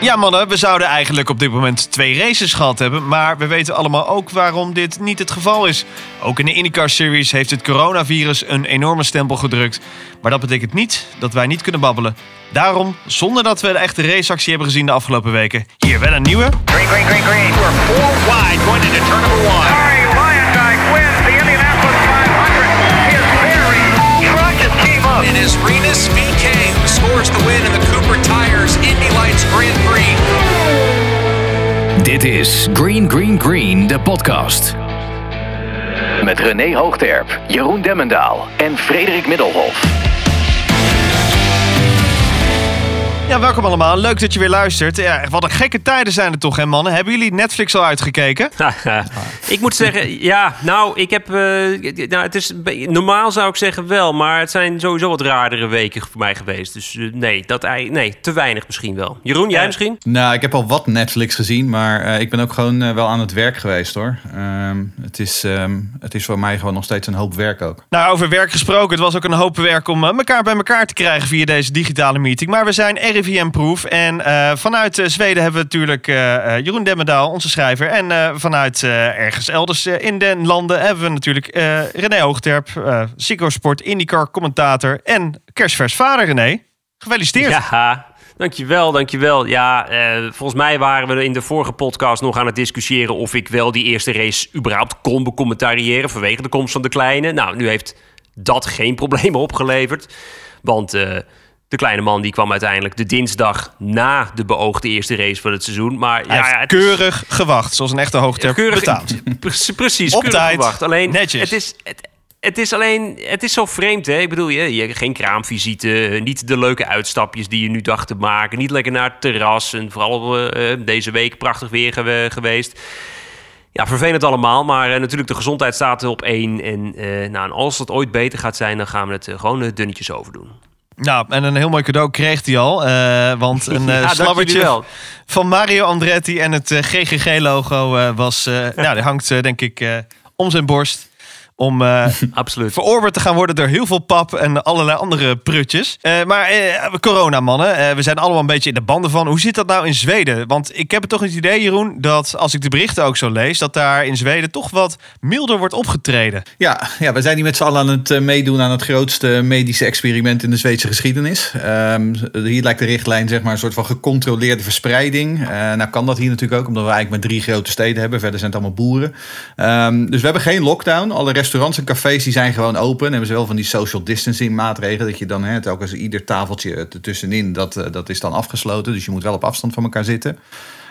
Ja mannen, we zouden eigenlijk op dit moment twee races gehad hebben. Maar we weten allemaal ook waarom dit niet het geval is. Ook in de IndyCar Series heeft het coronavirus een enorme stempel gedrukt. Maar dat betekent niet dat wij niet kunnen babbelen. Daarom, zonder dat we de echte raceactie hebben gezien de afgelopen weken... hier wel een nieuwe... Green, green, green, green. We're four wide going into turn number one. Harry Lyondike wins the Indianapolis 500. His very truck just came up. And is Renus Win in the Cooper Tires Indy Lights Grand Prix. Dit is Green Green Green, de podcast. Met René Hoogterp, Jeroen Demmendaal en Frederik Middelhof. Ja, welkom allemaal. Leuk dat je weer luistert. Ja, wat een gekke tijden zijn er toch, hè mannen? Hebben jullie Netflix al uitgekeken? ik moet zeggen, ja, nou, ik heb. eh, nou, het is, normaal zou ik zeggen wel, maar het zijn sowieso wat raardere weken voor mij geweest. Dus eh, nee, dat, nee, te weinig misschien wel. Jeroen, jij Eh, misschien? Nou, ik heb al wat Netflix gezien, maar eh, ik ben ook gewoon wel aan het werk geweest hoor. Ehm, het, is, ehm, het is voor mij gewoon nog steeds een hoop werk ook. Nou, over werk gesproken. Het was ook een hoop werk om elkaar bij elkaar te krijgen via deze digitale meeting. Maar we zijn RIVM-proof. En eh, vanuit eh, Zweden hebben we natuurlijk eh, Jeroen Demmendaal, onze schrijver. En vanuit ergens elders in de landen hebben we natuurlijk René Hoogterp, eh Cyclosport, IndyCar commentator en kerstvers vader René. Gefeliciteerd. Ja, dankjewel, dankjewel. Ja, eh, volgens mij waren we in de vorige podcast nog aan het discussiëren of ik wel die eerste race überhaupt kon becommentariëren vanwege de komst van de kleine. Nou, nu heeft dat geen problemen opgeleverd, want de kleine man die kwam uiteindelijk de dinsdag na de beoogde eerste race van het seizoen. Maar Hij ja, is- keurig gewacht, zoals een echte Hoogterp Keurig- betaamt. Pre- Precies, Op keurig tijd, gewacht. Alleen, netjes. Het is, het, het is alleen, het is zo vreemd, hè? Ik bedoel, je, je geen kraamvisite, niet de leuke uitstapjes die je nu dacht te maken, niet lekker naar het terras en vooral eh, eh, deze week prachtig weer gewe- geweest. Ja, vervelend allemaal, maar eh, natuurlijk de gezondheid staat op één. En, nou, en als het ooit beter gaat zijn, dan gaan we het gewoon dunnetjes overdoen. Nou, en een heel mooi cadeau kreeg hij al. eh, want een Ja, dank slabbertje van Mario Andretti en het eh, GGG-logo was... nou, die hangt denk ik om zijn borst. Om eh, Absoluut. verorberd te gaan worden door heel veel pap en allerlei andere prutjes. Eh, maar eh, corona, mannen. eh, we zijn allemaal een beetje in de banden van. Hoe zit dat nou in Zweden? Want ik heb het toch het idee, Jeroen, dat als ik de berichten ook zo lees... dat daar in Zweden toch wat milder wordt opgetreden. Ja, ja, we zijn hier met z'n allen aan het meedoen aan het grootste medische experiment in de Zweedse geschiedenis. Ehm, hier lijkt de richtlijn zeg maar een soort van gecontroleerde verspreiding. Eh, nou kan dat hier natuurlijk ook, omdat we eigenlijk maar drie grote steden hebben. Verder zijn het allemaal boeren. Ehm, dus we hebben geen lockdown. Alle restaurants en cafés die zijn gewoon open. En hebben ze wel van die social distancing maatregelen. Dat je dan hè, telkens ieder tafeltje ertussenin, dat, eh, dat is dan afgesloten. Dus je moet wel op afstand van elkaar zitten.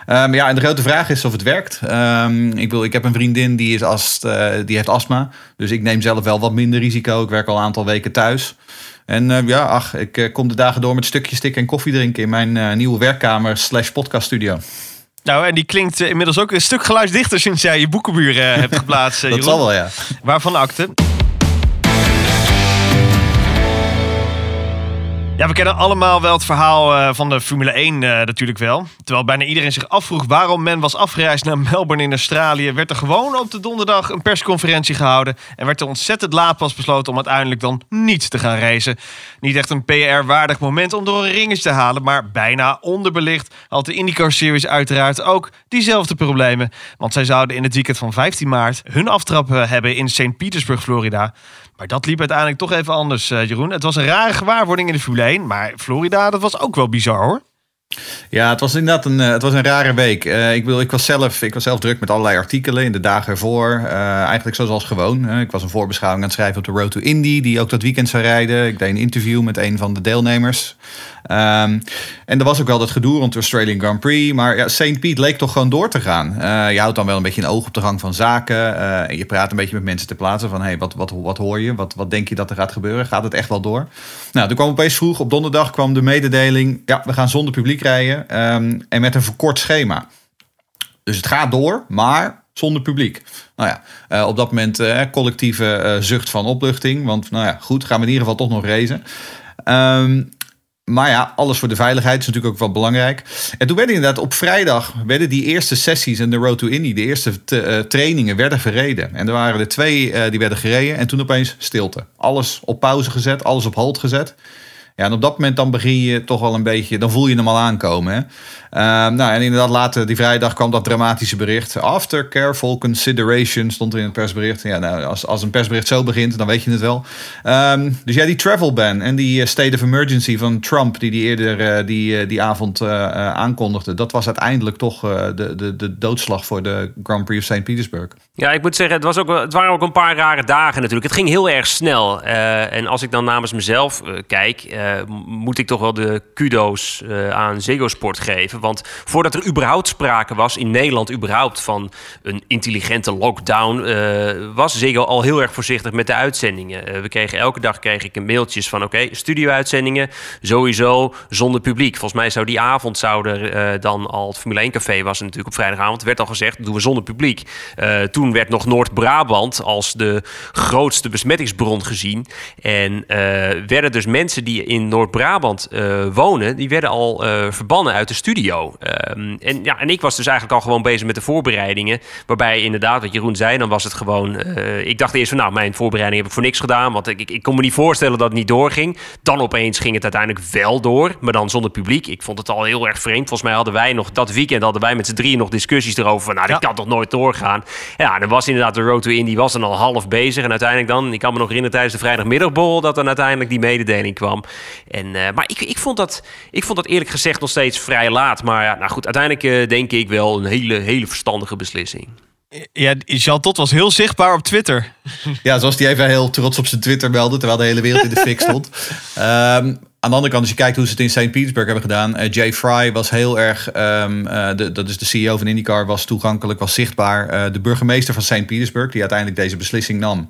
Ehm, ja, en de grote vraag is of het werkt. Ehm, ik, bedoel, ik heb een vriendin die, is ast, eh, die heeft astma. Dus ik neem zelf wel wat minder risico. Ik werk al een aantal weken thuis. En ja, ach, ik kom de dagen door met stukjes stik en koffie drinken... in mijn nieuwe werkkamer slash podcaststudio. Nou, en die klinkt eh, inmiddels ook een stuk geluidsdichter... sinds jij je boekenbuur eh, hebt geplaatst, eh, Dat Jeroen. zal wel, ja. Waarvan akte? Ja, we kennen allemaal wel het verhaal eh, van de Formule 1 eh, natuurlijk wel. Terwijl bijna iedereen zich afvroeg waarom men was afgereisd naar Melbourne in Australië... werd er gewoon op de donderdag een persconferentie gehouden... en werd er ontzettend laat pas besloten om uiteindelijk dan niet te gaan racen. Niet echt een PR-waardig moment om door een ringetje te halen... maar bijna onderbelicht had de IndyCar Series uiteraard ook diezelfde problemen. Want zij zouden in het weekend van 15 maart hun aftrap eh, hebben in St. Petersburg, Florida... Maar dat liep uiteindelijk toch even anders, eh, Jeroen. Het was een rare gewaarwording in de Formule 1. Maar Florida, dat was ook wel bizar, hoor. Ja, het was inderdaad een, eh, het was een rare week. Eh, ik, wil, ik, was zelf, ik was zelf druk met allerlei artikelen in de dagen ervoor. Eh, eigenlijk zoals gewoon. ik was een voorbeschouwing aan het schrijven op de Road to Indy, die ook dat weekend zou rijden. Ik deed een interview met een van de deelnemers. Ehm, en er was ook wel dat gedoe rond de Australian Grand Prix. Maar ja, St. Pete leek toch gewoon door te gaan. Je houdt dan wel een beetje een oog op de gang van zaken. en je praat een beetje met mensen ter plaatse van... Hey, wat, wat, wat hoor je? Wat, wat denk je dat er gaat gebeuren? Gaat het echt wel door? Nou, toen kwam opeens vroeg, op donderdag kwam de mededeling... ja, we gaan zonder publiek rijden ehm, en met een verkort schema. Dus het gaat door, maar zonder publiek. Nou ja, eh, op dat moment eh, collectieve eh, zucht van opluchting. Want nou ja, goed, gaan we in ieder geval toch nog racen. Ehm, maar ja, alles voor de veiligheid is natuurlijk ook wel belangrijk. En toen werden inderdaad op vrijdag werden die eerste sessies in de Road to Indy, de eerste trainingen, werden verreden. En er waren er twee die werden gereden en toen opeens stilte. Alles op pauze gezet, alles op hold gezet. Ja, en op dat moment dan begin je toch wel een beetje, dan voel je hem al aankomen. Hè? Ehm, nou, en inderdaad, later die vrijdag kwam dat dramatische bericht. After careful consideration stond er in het persbericht. Ja, nou, als, als een persbericht zo begint, dan weet je het wel. Ehm, dus ja, die travel ban en die eh, state of emergency van Trump, die die eerder eh, die, eh, die avond aankondigde, dat was uiteindelijk toch de, de, de doodslag voor de Grand Prix of St. Petersburg. Ja, ik moet zeggen, het, was ook, het waren ook een paar rare dagen natuurlijk. Het ging heel erg snel. En als ik dan namens mezelf kijk, eh, moet ik toch wel de kudo's eh, aan Ziggo Sport geven. Want voordat er überhaupt sprake was in Nederland überhaupt van een intelligente lockdown, eh, was Ziggo al heel erg voorzichtig met de uitzendingen. We kregen elke dag kreeg ik een mailtjes van oké, studio-uitzendingen sowieso zonder publiek. Volgens mij zou die avond zouden dan al het Formule 1 café was natuurlijk op vrijdagavond. werd al gezegd, doen we zonder publiek. Toen werd nog Noord-Brabant als de grootste besmettingsbron gezien. En werden dus mensen die in Noord-Brabant eh, wonen, die werden al eh, verbannen uit de studio. Ehm, en, ja, en ik was dus eigenlijk al gewoon bezig met de voorbereidingen. Waarbij inderdaad, wat Jeroen zei, dan was het gewoon... eh, ik dacht eerst van, nou, mijn voorbereiding heb ik voor niks gedaan. Want ik, ik, ik kon me niet voorstellen dat het niet doorging. Dan opeens ging het uiteindelijk wel door, maar dan zonder publiek. Ik vond het al heel erg vreemd. Volgens mij hadden wij nog dat weekend hadden wij met z'n drieën nog discussies erover. Van, nou, dit Ja. kan toch nooit doorgaan. Ja, dan was inderdaad de Road to Indy was dan al half bezig. En uiteindelijk dan, ik kan me nog herinneren tijdens de vrijdagmiddagborrel... dat dan uiteindelijk die mededeling kwam. En, eh, maar ik, ik, vond dat, ik vond dat eerlijk gezegd nog steeds vrij laat. Maar ja, nou goed, uiteindelijk eh, denk ik wel een hele, hele verstandige beslissing. Ja, Jean Tot was heel zichtbaar op Twitter. Ja, zoals die even heel trots op zijn Twitter meldde, terwijl de hele wereld in de fik stond. Ehm, aan de andere kant, als je kijkt hoe ze het in St. Petersburg hebben gedaan. eh, Jay Fry was heel erg, ehm, eh, de, dat is de CEO van IndyCar, was toegankelijk, was zichtbaar. Eh, de burgemeester van St. Petersburg, die uiteindelijk deze beslissing nam,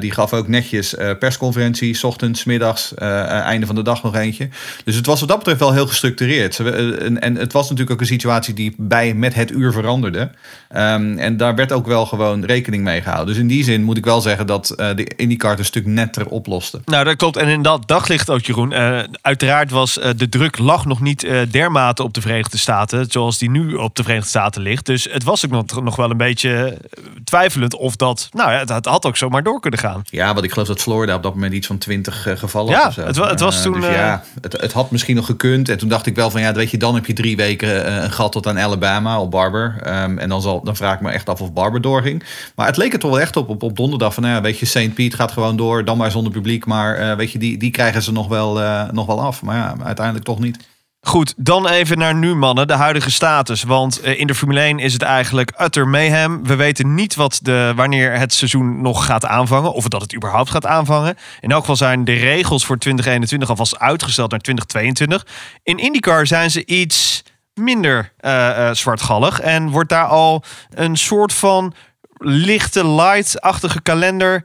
die gaf ook netjes persconferentie, ochtends, middags, einde van de dag nog eentje. Dus het was wat dat betreft wel heel gestructureerd. En, en het was natuurlijk ook een situatie die bij met het uur veranderde. Ehm, en daar werd ook wel gewoon rekening mee gehouden. Dus in die zin moet ik wel zeggen dat de IndyCar het een stuk netter oploste. Nou, dat klopt. En in dat daglicht ook, Jeroen. Eh, uiteraard was eh, de druk lag nog niet eh, dermate op de Verenigde Staten... zoals die nu op de Verenigde Staten ligt. Dus het was ook nog, nog wel een beetje twijfelend of dat... Nou ja, het, het had ook zomaar door kunnen gaan. Ja, want ik geloof dat Florida op dat moment iets van 20 eh, gevallen Ja, zo. het het was toen, Dus ja, het, het had misschien nog gekund. En toen dacht ik wel van ja, weet je, dan heb je drie weken een gat tot aan Alabama op Barber. Ehm, en dan, zal, dan vraag ik me echt af of Barber doorging. Maar het leek er toch wel echt op op, op donderdag van nou ja, weet je, St. Piet gaat gewoon door, dan maar zonder publiek. Maar weet je, die, die krijgen ze nog wel, eh, nog wel af. Maar ja, uiteindelijk toch niet. Goed, dan even naar nu, mannen. De huidige status. Want eh, in de Formule 1 is het eigenlijk utter mayhem. We weten niet wat de, wanneer het seizoen nog gaat aanvangen. Of dat het überhaupt gaat aanvangen. In elk geval zijn de regels voor 2021 alvast uitgesteld naar 2022. In IndyCar zijn ze iets minder eh, zwartgallig. En wordt daar al een soort van lichte, light-achtige kalender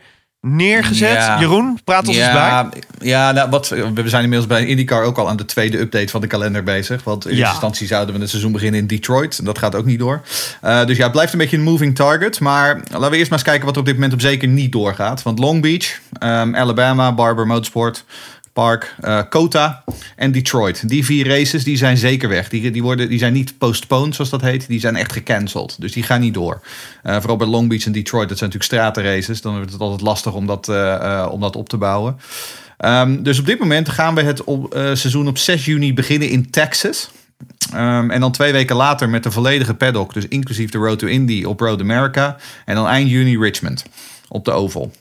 neergezet. Ja. Jeroen, praat ons eens bij. Ja, ja nou, wat, we zijn inmiddels bij IndyCar ook al aan de tweede update van de kalender bezig. Want in Ja. eerste instantie zouden we het seizoen beginnen in Detroit. En dat gaat ook niet door. Eh, dus ja, het blijft een beetje een moving target. Maar laten we eerst maar eens kijken wat er op dit moment op zeker niet doorgaat. Want Long Beach, ehm, Alabama, Barber Motorsport... Park, eh Kota en Detroit. Die vier races die zijn zeker weg. Die, die, worden, die zijn niet postponed, zoals dat heet. Die zijn echt gecanceld. Dus die gaan niet door. Eh, vooral bij Long Beach en Detroit. Dat zijn natuurlijk stratenraces. Dan wordt het altijd lastig om dat, eh, om dat op te bouwen. Ehm, dus op dit moment gaan we het op, seizoen op 6 juni beginnen in Texas. Ehm, en dan twee weken later met de volledige paddock. Dus inclusief de Road to Indy op Road America. En dan eind juni Richmond op de Oval.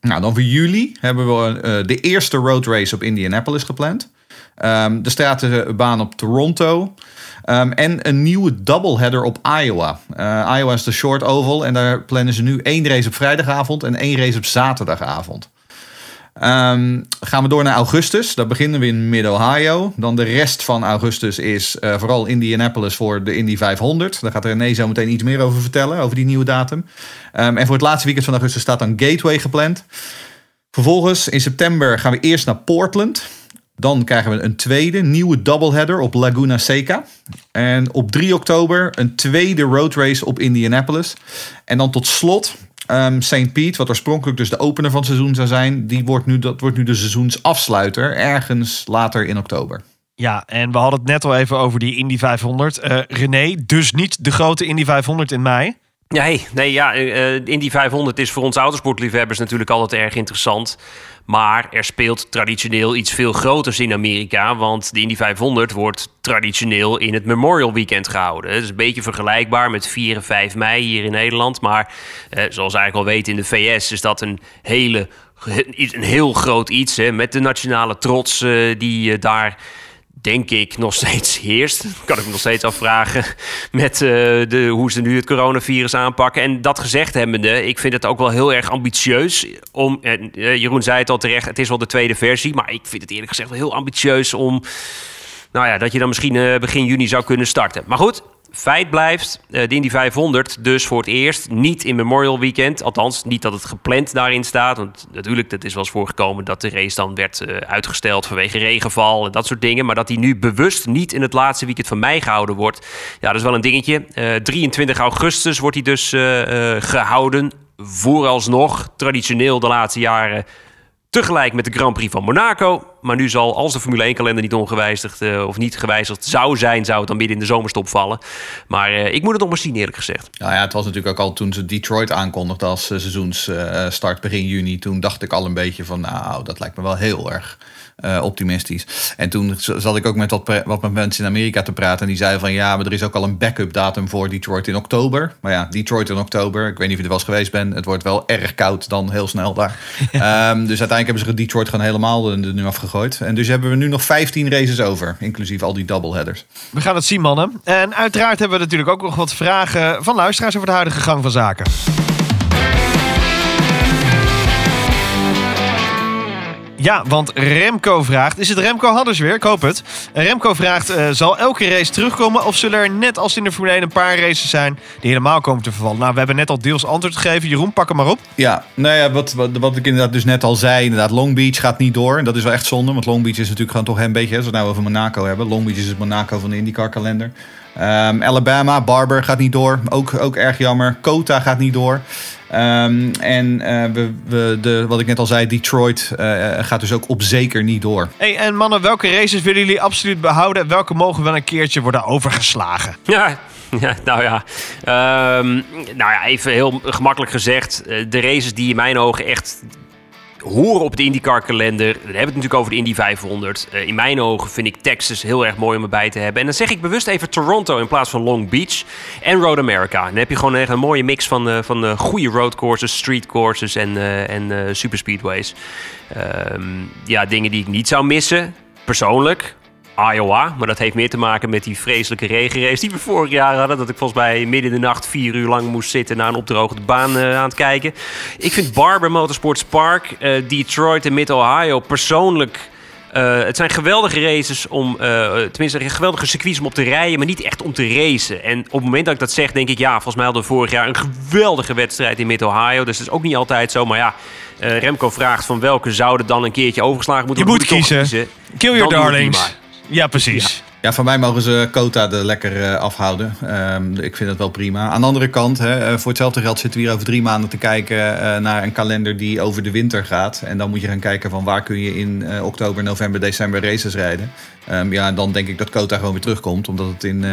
Nou, dan voor juli hebben we eh, de eerste road race op Indianapolis gepland. Ehm, de stratenbaan op Toronto. Ehm, en een nieuwe doubleheader op Iowa. Eh, Iowa is de short oval. En daar plannen ze nu één race op vrijdagavond en één race op zaterdagavond. Ehm, gaan we door naar augustus. Daar beginnen we in Mid-Ohio. Dan de rest van augustus is eh, vooral Indianapolis voor de Indy 500. Daar gaat René zo meteen iets meer over vertellen, over die nieuwe datum. Ehm, en voor het laatste weekend van augustus staat dan Gateway gepland. Vervolgens in september gaan we eerst naar Portland. Dan krijgen we een tweede nieuwe doubleheader op Laguna Seca. En op 3 oktober een tweede road race op Indianapolis. En dan tot slot ehm St. Pete, wat oorspronkelijk dus de opener van het seizoen zou zijn. Die wordt nu, dat wordt nu de seizoensafsluiter, ergens later in oktober. Ja, en we hadden het net al even over die Indy 500. Eh René, dus niet de grote Indy 500 in mei. Nee, nee ja, eh, Indy 500 is voor ons autosportliefhebbers natuurlijk altijd erg interessant. Maar er speelt traditioneel iets veel groters in Amerika. Want de Indy 500 wordt traditioneel in het Memorial Weekend gehouden. Het is een beetje vergelijkbaar met 4 en 5 mei hier in Nederland. Maar eh, zoals eigenlijk al weten in de VS is dat een hele een heel groot iets hè, met de nationale trots eh, die uh, daar denk ik nog steeds heerst. Kan ik me nog steeds afvragen met uh, de, hoe ze nu het coronavirus aanpakken. En dat gezegd hebbende, ik vind het ook wel heel erg ambitieus. Om, Jeroen zei het al terecht, het is wel de tweede versie. Maar ik vind het eerlijk gezegd wel heel ambitieus om... Nou ja, dat je dan misschien begin juni zou kunnen starten. Maar goed, Feit blijft, de Indy 500 dus voor het eerst niet in Memorial Weekend. Althans, niet dat het gepland daarin staat. Want natuurlijk, dat is wel eens voorgekomen dat de race dan werd uh, uitgesteld vanwege regenval en dat soort dingen. Maar dat die nu bewust niet in het laatste weekend van mei gehouden wordt. Ja, dat is wel een dingetje. Uh, 23 augustus wordt die dus gehouden. Vooralsnog, traditioneel de laatste jaren Tegelijk met de Grand Prix van Monaco. Maar nu zal, als de Formule 1-kalender niet ongewijzigd uh, of niet gewijzigd zou zijn, zou het dan midden in de zomerstop vallen. Maar uh, ik moet het nog maar zien, eerlijk gezegd. Nou ja, het was natuurlijk ook al toen ze Detroit aankondigden als uh, seizoensstart begin juni. Toen dacht ik al een beetje van, nou, dat lijkt me wel heel erg uh, optimistisch. En toen zat ik ook met wat, wat met mensen in Amerika te praten. En die zeiden van ja, maar er is ook al een backup datum voor Detroit in oktober. Maar ja, Detroit in oktober. Ik weet niet of je er wel eens geweest bent. Het wordt wel erg koud dan heel snel daar. um, dus uiteindelijk hebben ze Detroit gewoon helemaal er nu afgegooid. En dus hebben we nu nog 15 races over. Inclusief al die doubleheaders. We gaan het zien mannen. En uiteraard hebben we natuurlijk ook nog wat vragen van luisteraars over de huidige gang van zaken. Ja, want Remco vraagt. Is het Remco Hadders weer? Ik hoop het. Remco vraagt: uh, zal elke race terugkomen? Of zullen er net als in de Formule 1 een paar races zijn die helemaal komen te vervallen? Nou, we hebben net al deels antwoord gegeven. Jeroen, pak hem maar op. Ja, nou ja, wat, wat, wat ik inderdaad dus net al zei. Inderdaad, Long Beach gaat niet door. En dat is wel echt zonde. Want Long Beach is natuurlijk gewoon toch een beetje. Als we het nou over Monaco hebben. Long Beach is het Monaco van de IndyCar kalender. Um, Alabama, Barber gaat niet door. Ook, ook erg jammer. Kota gaat niet door. Um, en uh, we, we, de, wat ik net al zei, Detroit uh, gaat dus ook op zeker niet door. Hey, en mannen, welke races willen jullie absoluut behouden? Welke mogen wel een keertje worden overgeslagen? Ja, ja, nou ja, um, nou ja, even heel gemakkelijk gezegd. De races die in mijn ogen echt horen op de IndyCar kalender. Dan hebben het natuurlijk over de Indy 500. Uh, in mijn ogen vind ik Texas heel erg mooi om erbij te hebben. En dan zeg ik bewust even Toronto in plaats van Long Beach en Road America. Dan heb je gewoon echt een mooie mix van, uh, van uh, goede road courses, street courses en, en super speedways. Um, ja, dingen die ik niet zou missen, persoonlijk. Iowa. Maar dat heeft meer te maken met die vreselijke regenrace die we vorig jaar hadden. Dat ik volgens mij midden in de nacht vier uur lang moest zitten naar een opdroogde baan uh, aan het kijken. Ik vind Barber Motorsports Park, uh, Detroit en Mid-Ohio persoonlijk... Uh, het zijn geweldige races om, uh, tenminste geweldige circuits om op te rijden, maar niet echt om te racen. En op het moment dat ik dat zeg, denk ik, ja, volgens mij hadden we vorig jaar een geweldige wedstrijd in Mid-Ohio. Dus dat is ook niet altijd zo. Maar ja, uh, Remco vraagt van welke zouden dan een keertje overgeslagen moeten worden. Je moet kiezen. kiezen. Kill your darlings. Ja, precies. Ja. Ja, van mij mogen ze Kota er lekker uh, afhouden. Um, ik vind dat wel prima. Aan de andere kant, hè, uh, voor hetzelfde geld zitten we hier over drie maanden te kijken uh, naar een kalender die over de winter gaat. En dan moet je gaan kijken van waar kun je in oktober, november, december races rijden. Um, ja, dan denk ik dat Kota gewoon weer terugkomt, omdat het in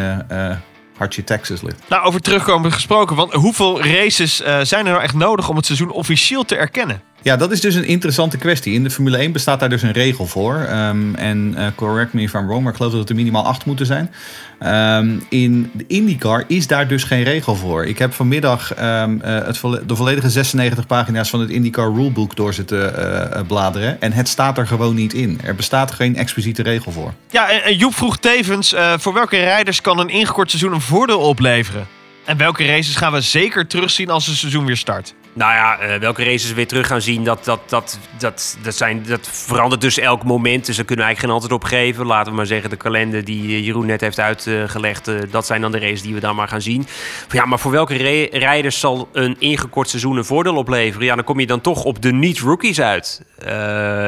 hartje Texas ligt. Nou, over terugkomen gesproken, want hoeveel races zijn er nou echt nodig om het seizoen officieel te erkennen? Ja, dat is dus een interessante kwestie. In de Formule 1 bestaat daar dus een regel voor. Um, en uh, correct me if I'm wrong, maar ik geloof dat het er minimaal acht moeten zijn. Um, in de IndyCar is daar dus geen regel voor. Ik heb vanmiddag um, uh, het de volledige 96 pagina's van het IndyCar rulebook door zitten uh, bladeren. En het staat er gewoon niet in. Er bestaat geen expliciete regel voor. Ja, en, en Joep vroeg tevens, voor welke rijders kan een ingekort seizoen een voordeel opleveren? En welke races gaan we zeker terugzien als het seizoen weer start? Nou ja, uh, welke races we weer terug gaan zien, dat, dat, dat, dat, dat, zijn, dat verandert dus elk moment. Dus daar kunnen we eigenlijk geen antwoord op geven. Laten we maar zeggen, de kalender die Jeroen net heeft uitgelegd, uh, dat zijn dan de races die we dan maar gaan zien. Ja, maar voor welke rijders zal een ingekort seizoen een voordeel opleveren? Ja, dan kom je dan toch op de niet-rookies uit.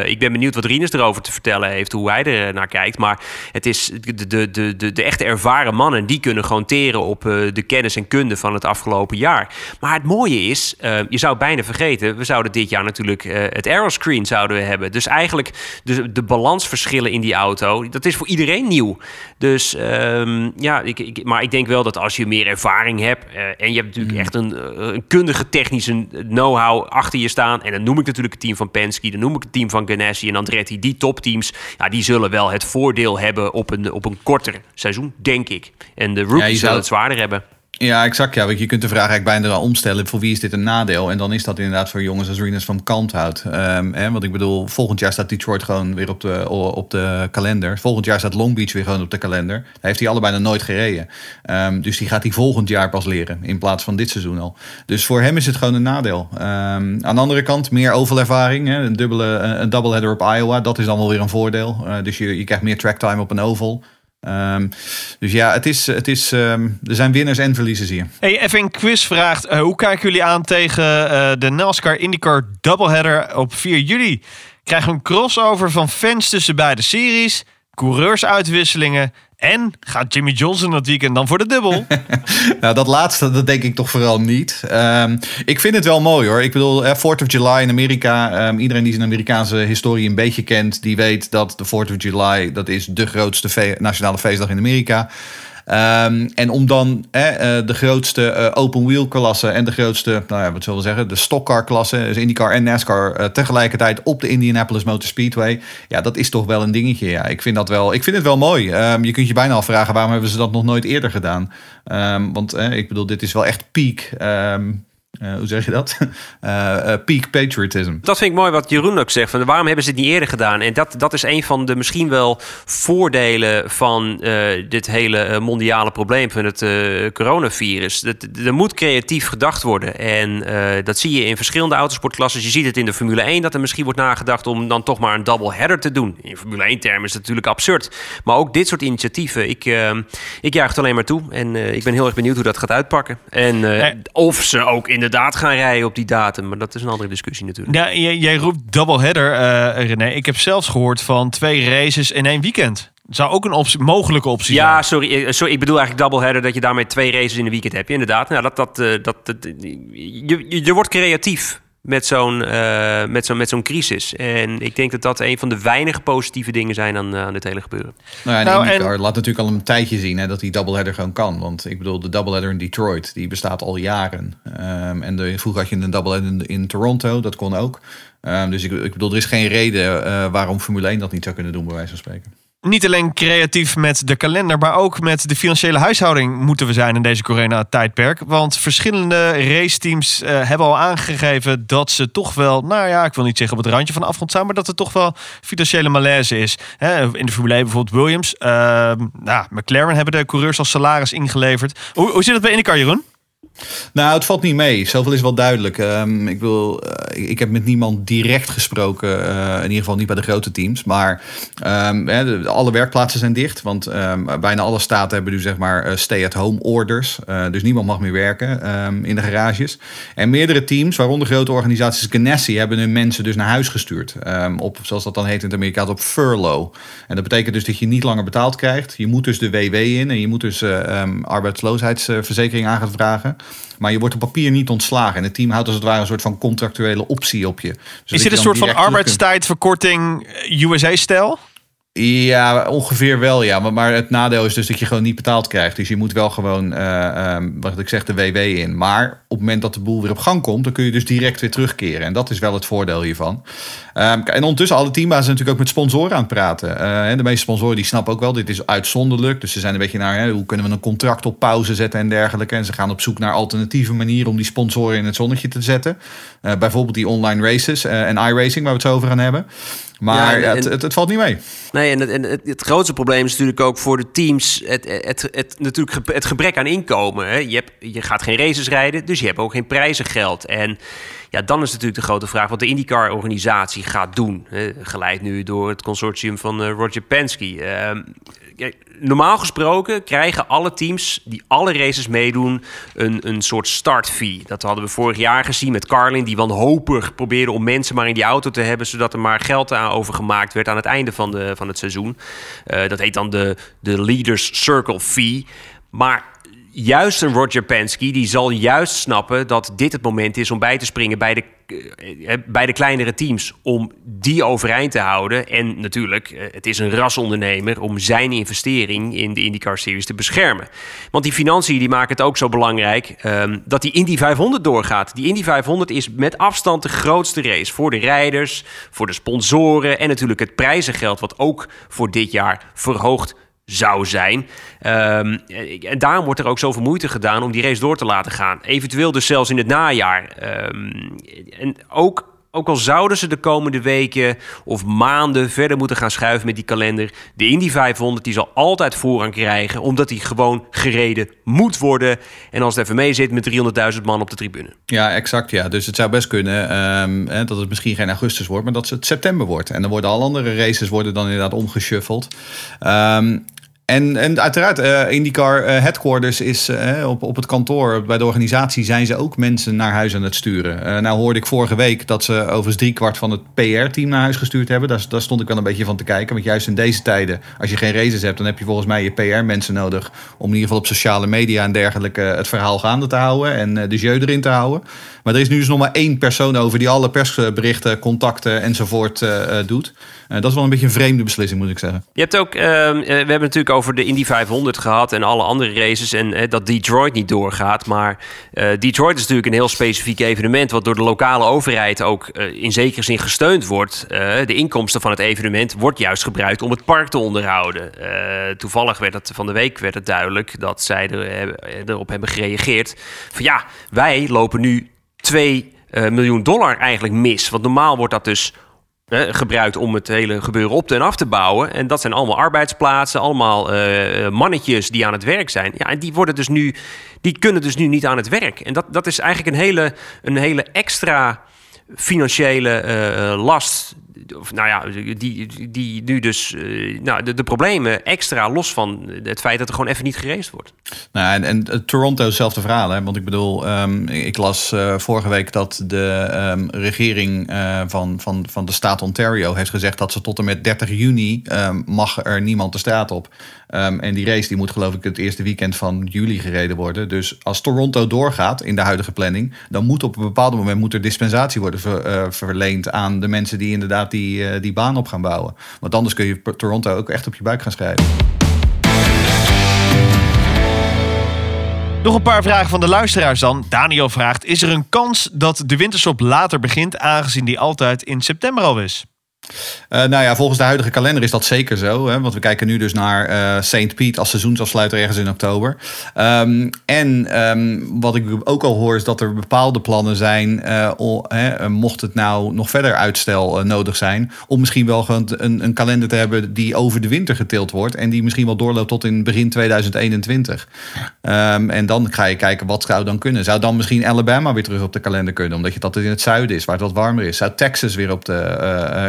Ik ben benieuwd wat Rinus erover te vertellen heeft, hoe hij er naar kijkt. Maar het is de, de, de, de, de echte ervaren mannen, die kunnen gewoon teren op de kennis en kunde van het afgelopen jaar. Maar het mooie is, je je zou bijna vergeten, we zouden dit jaar natuurlijk eh, het aeroscreen zouden we hebben. Dus eigenlijk de, de balansverschillen in die auto, dat is voor iedereen nieuw. Dus ehm, ja, ik, ik, maar ik denk wel dat als je meer ervaring hebt eh, en je hebt natuurlijk echt een, eh, een kundige technische know-how achter je staan. En dan noem ik natuurlijk het team van Penske, dan noem ik het team van Ganassi en Andretti. Die topteams, ja, die zullen wel het voordeel hebben op een, op een korter seizoen, denk ik. En de rookies zou- zullen het zwaarder hebben. Ja, exact. Ja, want je kunt de vraag eigenlijk bijna omstellen. Voor wie is dit een nadeel? En dan is dat inderdaad voor jongens als Rinus van Kanthout. Ehm hè, want ik bedoel, volgend jaar staat Detroit gewoon weer op de, op de kalender. Volgend jaar staat Long Beach weer gewoon op de kalender. Daar heeft hij allebei nog nooit gereden. Ehm, dus die gaat hij volgend jaar pas leren. In plaats van dit seizoen al. Dus voor hem is het gewoon een nadeel. Ehm, aan de andere kant, meer ovalervaring. Hè, een, dubbele, een doubleheader op Iowa. Dat is dan wel weer een voordeel. Eh, dus je, je krijgt meer tracktime op een oval. Ehm, dus ja, het is, het is, ehm, er zijn winnaars en verliezers hier. Hey, F1 Quiz vraagt, eh, hoe kijken jullie aan tegen eh, de NASCAR IndyCar doubleheader op 4 juli? Krijgen we een crossover van fans tussen beide series, coureursuitwisselingen en gaat Jimmy Johnson dat weekend dan voor de dubbel? Nou, dat laatste, dat denk ik toch vooral niet. Ehm, ik vind het wel mooi hoor. Ik bedoel, eh, 4th of July in Amerika. ehm, iedereen die zijn Amerikaanse historie een beetje kent, die weet dat de 4th of July, dat is de grootste nationale feestdag in Amerika. Ehm, en om dan eh, de grootste eh, open wheel klasse en de grootste, nou ja, wat zullen we zeggen, de stockcar klasse, dus IndyCar en NASCAR, eh, tegelijkertijd op de Indianapolis Motor Speedway. Ja, dat is toch wel een dingetje. Ja, ik vind dat wel, ik vind het wel mooi. Ehm, je kunt je bijna afvragen, waarom hebben ze dat nog nooit eerder gedaan? Ehm, want ik bedoel, dit is wel echt peak. ehm, eh, hoe zeg je dat? Eh, eh, peak patriotism. Dat vind ik mooi wat Jeroen ook zegt. Van, waarom hebben ze het niet eerder gedaan? En dat, dat is een van de misschien wel voordelen van eh, dit hele mondiale probleem van het eh, coronavirus. Dat, er moet creatief gedacht worden. En eh, dat zie je in verschillende autosportklassen. Je ziet het in de Formule 1 dat er misschien wordt nagedacht om dan toch maar een double header te doen. In Formule 1 termen is het natuurlijk absurd. Maar ook dit soort initiatieven, ik, ik juich het alleen maar toe. En eh, ik ben heel erg benieuwd hoe dat gaat uitpakken. En Eh. of ze ook inderdaad gaan rijden op die datum. Maar dat is een andere discussie natuurlijk. ja, jij, jij roept doubleheader, eh René. Ik heb zelfs gehoord van twee races in één weekend. Zou ook een optie, mogelijke optie Ja, zijn. sorry, eh, sorry. Ik bedoel eigenlijk doubleheader dat je daarmee twee races in een weekend hebt. Inderdaad. Nou, dat, dat, eh, dat, dat, je, je, je wordt creatief met zo'n eh, met zo'n met zo'n crisis. En ik denk dat dat een van de weinige positieve dingen zijn aan, eh, aan dit hele gebeuren. Nou ja, en Nou, IndyCar en- laat natuurlijk al een tijdje zien hè, dat die doubleheader gewoon kan. Want ik bedoel, de doubleheader in Detroit, die bestaat al jaren. Ehm, en de, vroeger had je een doubleheader in, in Toronto, dat kon ook. Ehm, dus ik, ik bedoel, er is geen reden eh, waarom Formule 1 dat niet zou kunnen doen, bij wijze van spreken. Niet alleen creatief met de kalender, maar ook met de financiële huishouding moeten we zijn in deze corona-tijdperk. Want verschillende raceteams eh, hebben al aangegeven dat ze toch wel, nou ja, ik wil niet zeggen op het randje van de afgrond staan, maar dat er toch wel financiële malaise is. Hè, in de Formule 1 bijvoorbeeld Williams. ehm, nou, McLaren hebben de coureurs als salaris ingeleverd. Hoe, hoe zit het bij IndyCar, Jeroen? Nou, het valt niet mee. Zoveel is wel duidelijk. Ehm, ik, wil, eh, ik- heb met niemand direct gesproken. eh, in ieder geval niet bij de grote teams. Maar ehm, hè, alle werkplaatsen zijn dicht. Want ehm, bijna alle staten hebben nu zeg maar eh, stay-at-home orders. Dus niemand mag meer werken in de garages. En meerdere teams, waaronder grote organisaties Ganassi... hebben hun mensen dus naar huis gestuurd. Op, zoals dat dan heet in het Amerikaans, op furlough. En dat betekent dus dat je niet langer betaald krijgt. Je moet dus de WW in. En je moet dus arbeidsloosheidsverzekering aan gaan vragen. Maar je wordt op papier niet ontslagen. En het team houdt als het ware een soort van contractuele optie op je. Zodat Is dit een soort van arbeidstijdverkorting eh, USA-stijl? Ja, ongeveer wel, ja. Maar, het nadeel is dus dat je gewoon niet betaald krijgt. Dus je moet wel gewoon, eh, ehm, wat ik zeg, de WW in. Maar op het moment dat de boel weer op gang komt... dan kun je dus direct weer terugkeren. En dat is wel het voordeel hiervan. Ehm, en ondertussen, alle teambazen zijn natuurlijk ook met sponsoren aan het praten. En de meeste sponsoren die snappen ook wel, dit is uitzonderlijk. Dus ze zijn een beetje naar, hè, hoe kunnen we een contract op pauze zetten en dergelijke. En ze gaan op zoek naar alternatieve manieren om die sponsoren in het zonnetje te zetten. Eh, bijvoorbeeld die online races en iRacing, waar we het zo over gaan hebben. Maar Ja, en- ja, het, het, het valt niet mee. Nee, en het, en het, het grootste probleem is natuurlijk ook voor de teams het, het, het, natuurlijk het gebrek aan inkomen. Hè. Je, hebt, je gaat geen races rijden, dus je hebt ook geen prijzengeld. En ja, dan is natuurlijk de grote vraag wat de IndyCar-organisatie gaat doen. Hè. Geleid nu door het consortium van eh, Roger Penske. Kijk, normaal gesproken krijgen alle teams die alle races meedoen een, een soort startfee. Dat hadden we vorig jaar gezien met Carlin, die wanhopig probeerde om mensen maar in die auto te hebben, zodat er maar geld aan overgemaakt werd aan het einde van, de, van het seizoen. Eh, dat heet dan de, de Leaders Circle Fee. Maar juist een Roger Penske, die zal juist snappen dat dit het moment is om bij te springen bij de, eh, eh, bij de kleinere teams. Om die overeind te houden. En natuurlijk, eh, het is een rasondernemer om zijn investering in de IndyCar Series te beschermen. Want die financiën die maken het ook zo belangrijk ehm, dat die Indy 500 doorgaat. Die Indy 500 is met afstand de grootste race voor de rijders, voor de sponsoren en natuurlijk het prijzengeld wat ook voor dit jaar verhoogd zou zijn. Ehm, en daarom wordt er ook zoveel moeite gedaan om die race door te laten gaan. Eventueel dus zelfs in het najaar. Ehm, en ook, ook al zouden ze de komende weken of maanden verder moeten gaan schuiven met die kalender. De Indy 500 die zal altijd voorrang krijgen, omdat die gewoon gereden moet worden. En als het even mee zit met 300.000 man op de tribune. Ja, exact. Ja. Dus het zou best kunnen hè, dat het misschien geen augustus wordt, maar dat het september wordt. En dan worden al andere races worden dan inderdaad omgeshuffeld. Ehm, en, en uiteraard, eh IndyCar eh, headquarters is eh, op, op het kantoor, bij de organisatie zijn ze ook mensen naar huis aan het sturen. Nou hoorde ik vorige week dat ze overigens driekwart van het PR-team naar huis gestuurd hebben. Daar, stond ik wel een beetje van te kijken. Want juist in deze tijden, als je geen races hebt, dan heb je volgens mij je PR-mensen nodig. Om in ieder geval op sociale media en dergelijke het verhaal gaande te houden en de jeu erin te houden. Maar er is nu dus nog maar één persoon over die alle persberichten, contacten enzovoort doet. Dat is wel een beetje een vreemde beslissing, moet ik zeggen. Je hebt ook, ehm, eh, we hebben natuurlijk over de Indy 500 gehad en alle andere races en dat Detroit niet doorgaat. Maar eh, Detroit is natuurlijk een heel specifiek evenement wat door de lokale overheid ook eh, in zekere zin gesteund wordt. Eh, de inkomsten van het evenement wordt juist gebruikt om het park te onderhouden. Toevallig werd het van de week werd het duidelijk dat zij er, erop hebben gereageerd. Van ja, wij lopen nu 2 eh, miljoen dollar eigenlijk mis. Want normaal wordt dat dus eh, gebruikt om het hele gebeuren op en af te bouwen. En dat zijn allemaal arbeidsplaatsen, allemaal eh, mannetjes die aan het werk zijn. Ja, en die worden dus nu, die kunnen dus nu niet aan het werk. En dat, dat is eigenlijk een hele, een hele extra financiële eh, last. Of nou ja, die, die nu dus eh, nou, de, problemen extra los van het feit dat er gewoon even niet gereisd wordt. Nou, en, en eh, Toronto, hetzelfde verhaal. Hè? Want ik bedoel, ehm, ik las eh, vorige week dat de ehm, regering van, van, van de staat Ontario heeft gezegd dat ze tot en met 30 juni ehm, mag er niemand de straat op. En die race die moet geloof ik het eerste weekend van juli gereden worden. Dus als Toronto doorgaat in de huidige planning, dan moet op een bepaald moment moet er dispensatie worden ver- verleend aan de mensen die inderdaad die, eh, die baan op gaan bouwen. Want anders kun je Toronto ook echt op je buik gaan schrijven. Nog een paar vragen van de luisteraars dan. Daniel vraagt: Is er een kans dat de winterstop later begint, aangezien die altijd in september al is? Eh, nou ja, volgens de huidige kalender is dat zeker zo. Hè? Want we kijken nu dus naar eh St. Piet als seizoensafsluiter ergens in oktober. Ehm, en ehm, wat ik ook al hoor is dat er bepaalde plannen zijn... eh, hè, mocht het nou nog verder uitstel nodig zijn... om misschien wel een, een kalender te hebben die over de winter getild wordt... en die misschien wel doorloopt tot in begin 2021. Ehm, en dan ga je kijken wat zou dan kunnen. Zou dan misschien Alabama weer terug op de kalender kunnen... omdat je dat in het zuiden is, waar het wat warmer is. Zou Texas weer op de...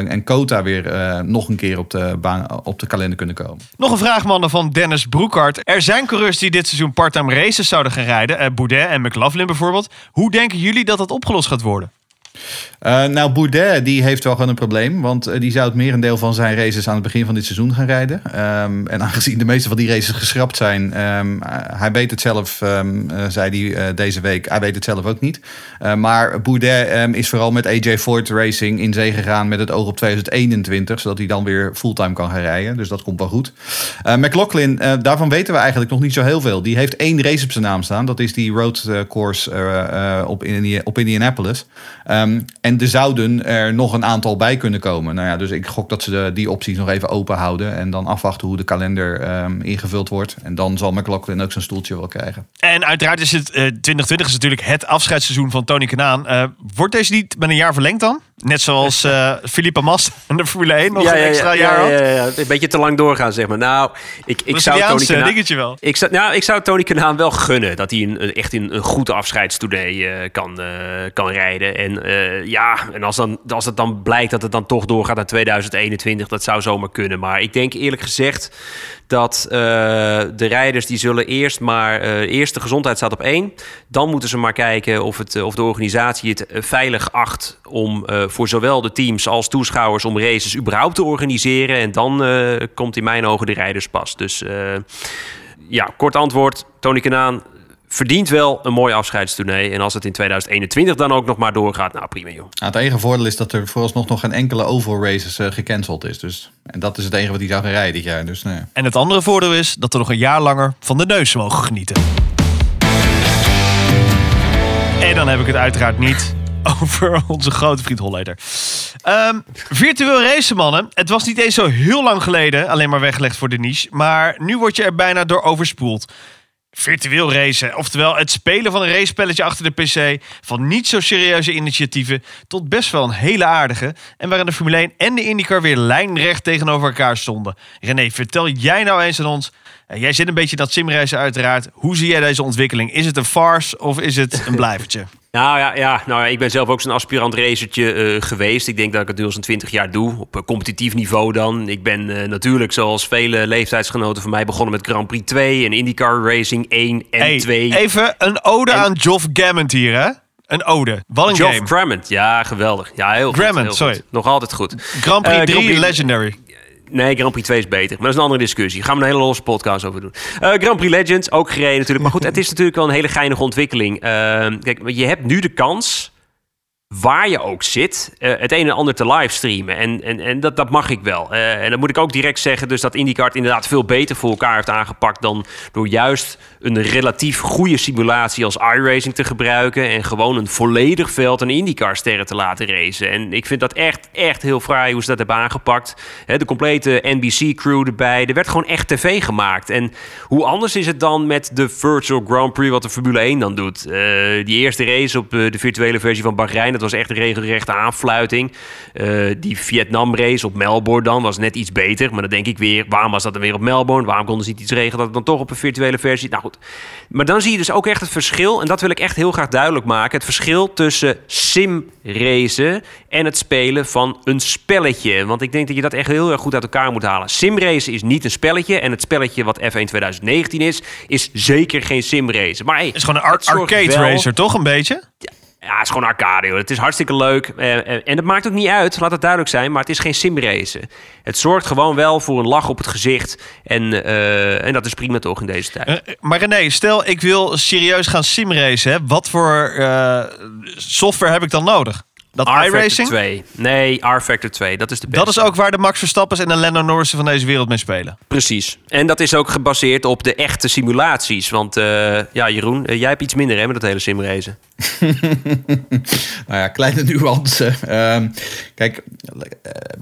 en Kota weer eh, nog een keer op de, op de kalender kunnen komen. Nog een vraag, mannen, van Dennis Broekhart. Er zijn coureurs die dit seizoen parttime races zouden gaan rijden. eh, Boudet en McLaughlin bijvoorbeeld. Hoe denken jullie dat dat opgelost gaat worden? Eh, nou, Boudet die heeft wel gewoon een probleem. Want eh, die zou het merendeel van zijn races aan het begin van dit seizoen gaan rijden. Ehm, en aangezien de meeste van die races geschrapt zijn, ehm, eh, hij weet het zelf, ehm, eh, zei hij deze week. Hij weet het zelf ook niet. Maar Boudet is vooral met AJ Foyt Racing in zee gegaan met het oog op 2021. Zodat hij dan weer fulltime kan gaan rijden. Dus dat komt wel goed. McLaughlin, daarvan weten we eigenlijk nog niet zo heel veel. Die heeft één race op zijn naam staan. Dat is die road course op, op Indianapolis. Ehm, en er zouden er nog een aantal bij kunnen komen. Nou ja, dus ik gok dat ze die opties nog even open houden. En dan afwachten hoe de kalender ehm, ingevuld wordt. En dan zal McLaughlin ook zijn stoeltje wel krijgen. En uiteraard is het eh 2020 is natuurlijk het afscheidsseizoen van Tony Kanaan. Eh, wordt deze niet met een jaar verlengd dan? Net zoals eh Felipe Massa en de Formule 1 nog een extra jaar had? ja, ja, ja. Een beetje te lang doorgaan, zeg maar. Nou, ik, ik zou Tony Kanaan... dingetje wel. Ik zou, nou, ik zou Tony Kanaan wel gunnen dat hij een, echt in een goed afscheidstournee eh, kan, eh, kan rijden. En ja, en als, dan, als het dan blijkt dat het dan toch doorgaat naar 2021, dat zou zomaar kunnen. Maar ik denk eerlijk gezegd dat de rijders die zullen eerst maar... eerst de gezondheid staat op één. Dan moeten ze maar kijken of, het, of de organisatie het veilig acht... om voor zowel de teams als toeschouwers om races überhaupt te organiseren. En dan eh, komt in mijn ogen de rijders pas. Dus... eh, ja, kort antwoord. Tony Kanaan verdient wel een mooi afscheidstournee. En als het in 2021 dan ook nog maar doorgaat, nou prima joh. Nou, het enige voordeel is dat er vooralsnog nog geen enkele oval races eh, gecanceld is. Dus, en dat is het enige wat hij zou gaan rijden dit jaar. Dus, nou ja. En het andere voordeel is dat we nog een jaar langer van de neus mogen genieten. En dan heb ik het uiteraard niet over onze grote vriend Holleder. Ehm, virtueel racen, mannen. Het was niet eens zo heel lang geleden alleen maar weggelegd voor de niche. Maar nu word je er bijna door overspoeld. Virtueel racen, oftewel het spelen van een racepelletje achter de PC, van niet zo serieuze initiatieven tot best wel een hele aardige en waarin de Formule 1 en de IndyCar weer lijnrecht tegenover elkaar stonden. René, vertel jij nou eens aan ons, jij zit een beetje in dat simracen uiteraard, hoe zie jij deze ontwikkeling? Is het een farce of is het een blijvertje? Nou ja, ja, nou, ja, ik ben zelf ook zo'n aspirant racertje eh, geweest. Ik denk dat ik het nu al zo'n 20 jaar doe, op eh, competitief niveau dan. Ik ben eh, natuurlijk, zoals vele leeftijdsgenoten van mij, begonnen met Grand Prix 2 en IndyCar Racing 1 en Hey, 2. even een ode En- aan Geoff Gammond hier, hè? Een ode. Wat een Geoff game. Grammond, ja, geweldig. Ja, heel goed. Grammond, heel sorry. goed. Nog altijd goed. Grand Prix Eh, 3, Grand Prix- Legendary. Nee, Grand Prix 2 is beter. Maar dat is een andere discussie. Gaan we een hele losse podcast over doen. Eh, Grand Prix Legends, ook gereden natuurlijk. Maar goed, het is natuurlijk wel een hele geinige ontwikkeling. Eh, kijk, je hebt nu de kans, waar je ook zit, eh, het een en ander te livestreamen. En, en, en dat, dat mag ik wel. Eh, en dan moet ik ook direct zeggen dus dat IndyCar inderdaad veel beter voor elkaar heeft aangepakt... dan door juist een relatief goede simulatie als iRacing te gebruiken... en gewoon een volledig veld aan IndyCar-sterren te laten racen. En ik vind dat echt, echt heel fraai hoe ze dat hebben aangepakt. De complete NBC-crew erbij. Er werd gewoon echt tv gemaakt. En hoe anders is het dan met de Virtual Grand Prix... wat de Formule 1 dan doet? Eh, die eerste race op de virtuele versie van Bahrein... dat was echt een regelrechte aanfluiting. Eh, die Vietnam-race op Melbourne dan was net iets beter. Maar dan denk ik weer, waarom was dat dan weer op Melbourne? Waarom konden ze niet iets regelen dat het dan toch op een virtuele versie... Nou goed, maar dan zie je dus ook echt het verschil... en dat wil ik echt heel graag duidelijk maken... het verschil tussen simracen en het spelen van een spelletje. Want ik denk dat je dat echt heel erg goed uit elkaar moet halen. Simracen is niet een spelletje... en het spelletje wat F1 2019 is, is zeker geen simracen. Maar hey, Het is gewoon een ar- het arcade racer, toch? Een beetje? ja, het is gewoon arcade. Hoor. Het is hartstikke leuk. Eh, eh, en het maakt ook niet uit, laat het duidelijk zijn. Maar het is geen simracen. Het zorgt gewoon wel voor een lach op het gezicht. En, eh, en dat is prima toch in deze tijd. Maar René, stel ik wil serieus gaan simracen. hè. Wat voor software heb ik dan nodig? Dat iRacing? 2. Nee, R-Factor 2. Dat is de beste. Dat is ook waar de Max Verstappens en de Lando Norrissen van deze wereld mee spelen. Precies. En dat is ook gebaseerd op de echte simulaties. Want ja, Jeroen, jij hebt iets minder hè, met dat hele simracen. Nou ja, kleine nuance. Ehm, kijk,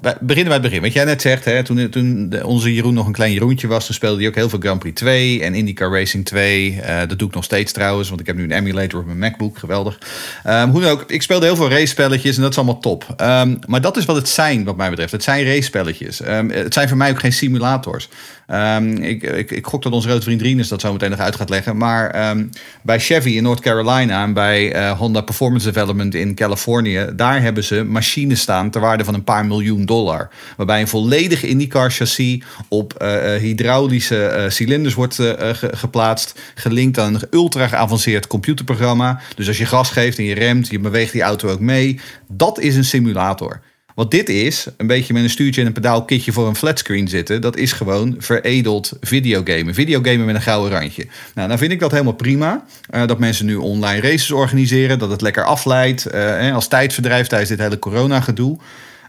bij- beginnen bij het begin. Wat jij net zegt, hè, toen, toen onze Jeroen nog een klein Jeroentje was, toen speelde hij ook heel veel Grand Prix 2 en IndyCar Racing 2. Eh, dat doe ik nog steeds trouwens, want ik heb nu een emulator op mijn MacBook. Geweldig. Ehm, hoe dan ook, ik speelde heel veel race-spelletjes en dat is allemaal top. Ehm, maar dat is wat het zijn, wat mij betreft. Het zijn race-spelletjes. Het zijn voor mij ook geen simulators. Ehm, ik, ik, ik gok dat onze grote vriend Rinus dat zo meteen nog uit gaat leggen. Maar ehm, bij Chevy in North Carolina en bij eh, Honda Performance Development in Californië, daar hebben ze machines staan ter waarde van een paar miljoen dollar. Waarbij een volledig IndyCar chassis op eh, eh, hydraulische cilinders wordt ge- geplaatst, gelinkt aan een ultra geavanceerd computerprogramma. Dus als je gas geeft en je remt, je beweegt die auto ook mee. Dat is een simulator. Wat dit is, een beetje met een stuurtje en een pedaalkitje voor een flatscreen zitten, dat is gewoon veredeld videogamen. Videogamen met een gouden randje. Nou, dan vind ik dat helemaal prima. eh, dat mensen nu online races organiseren, dat het lekker afleidt hè, als tijdverdrijf tijdens dit hele corona-gedoe.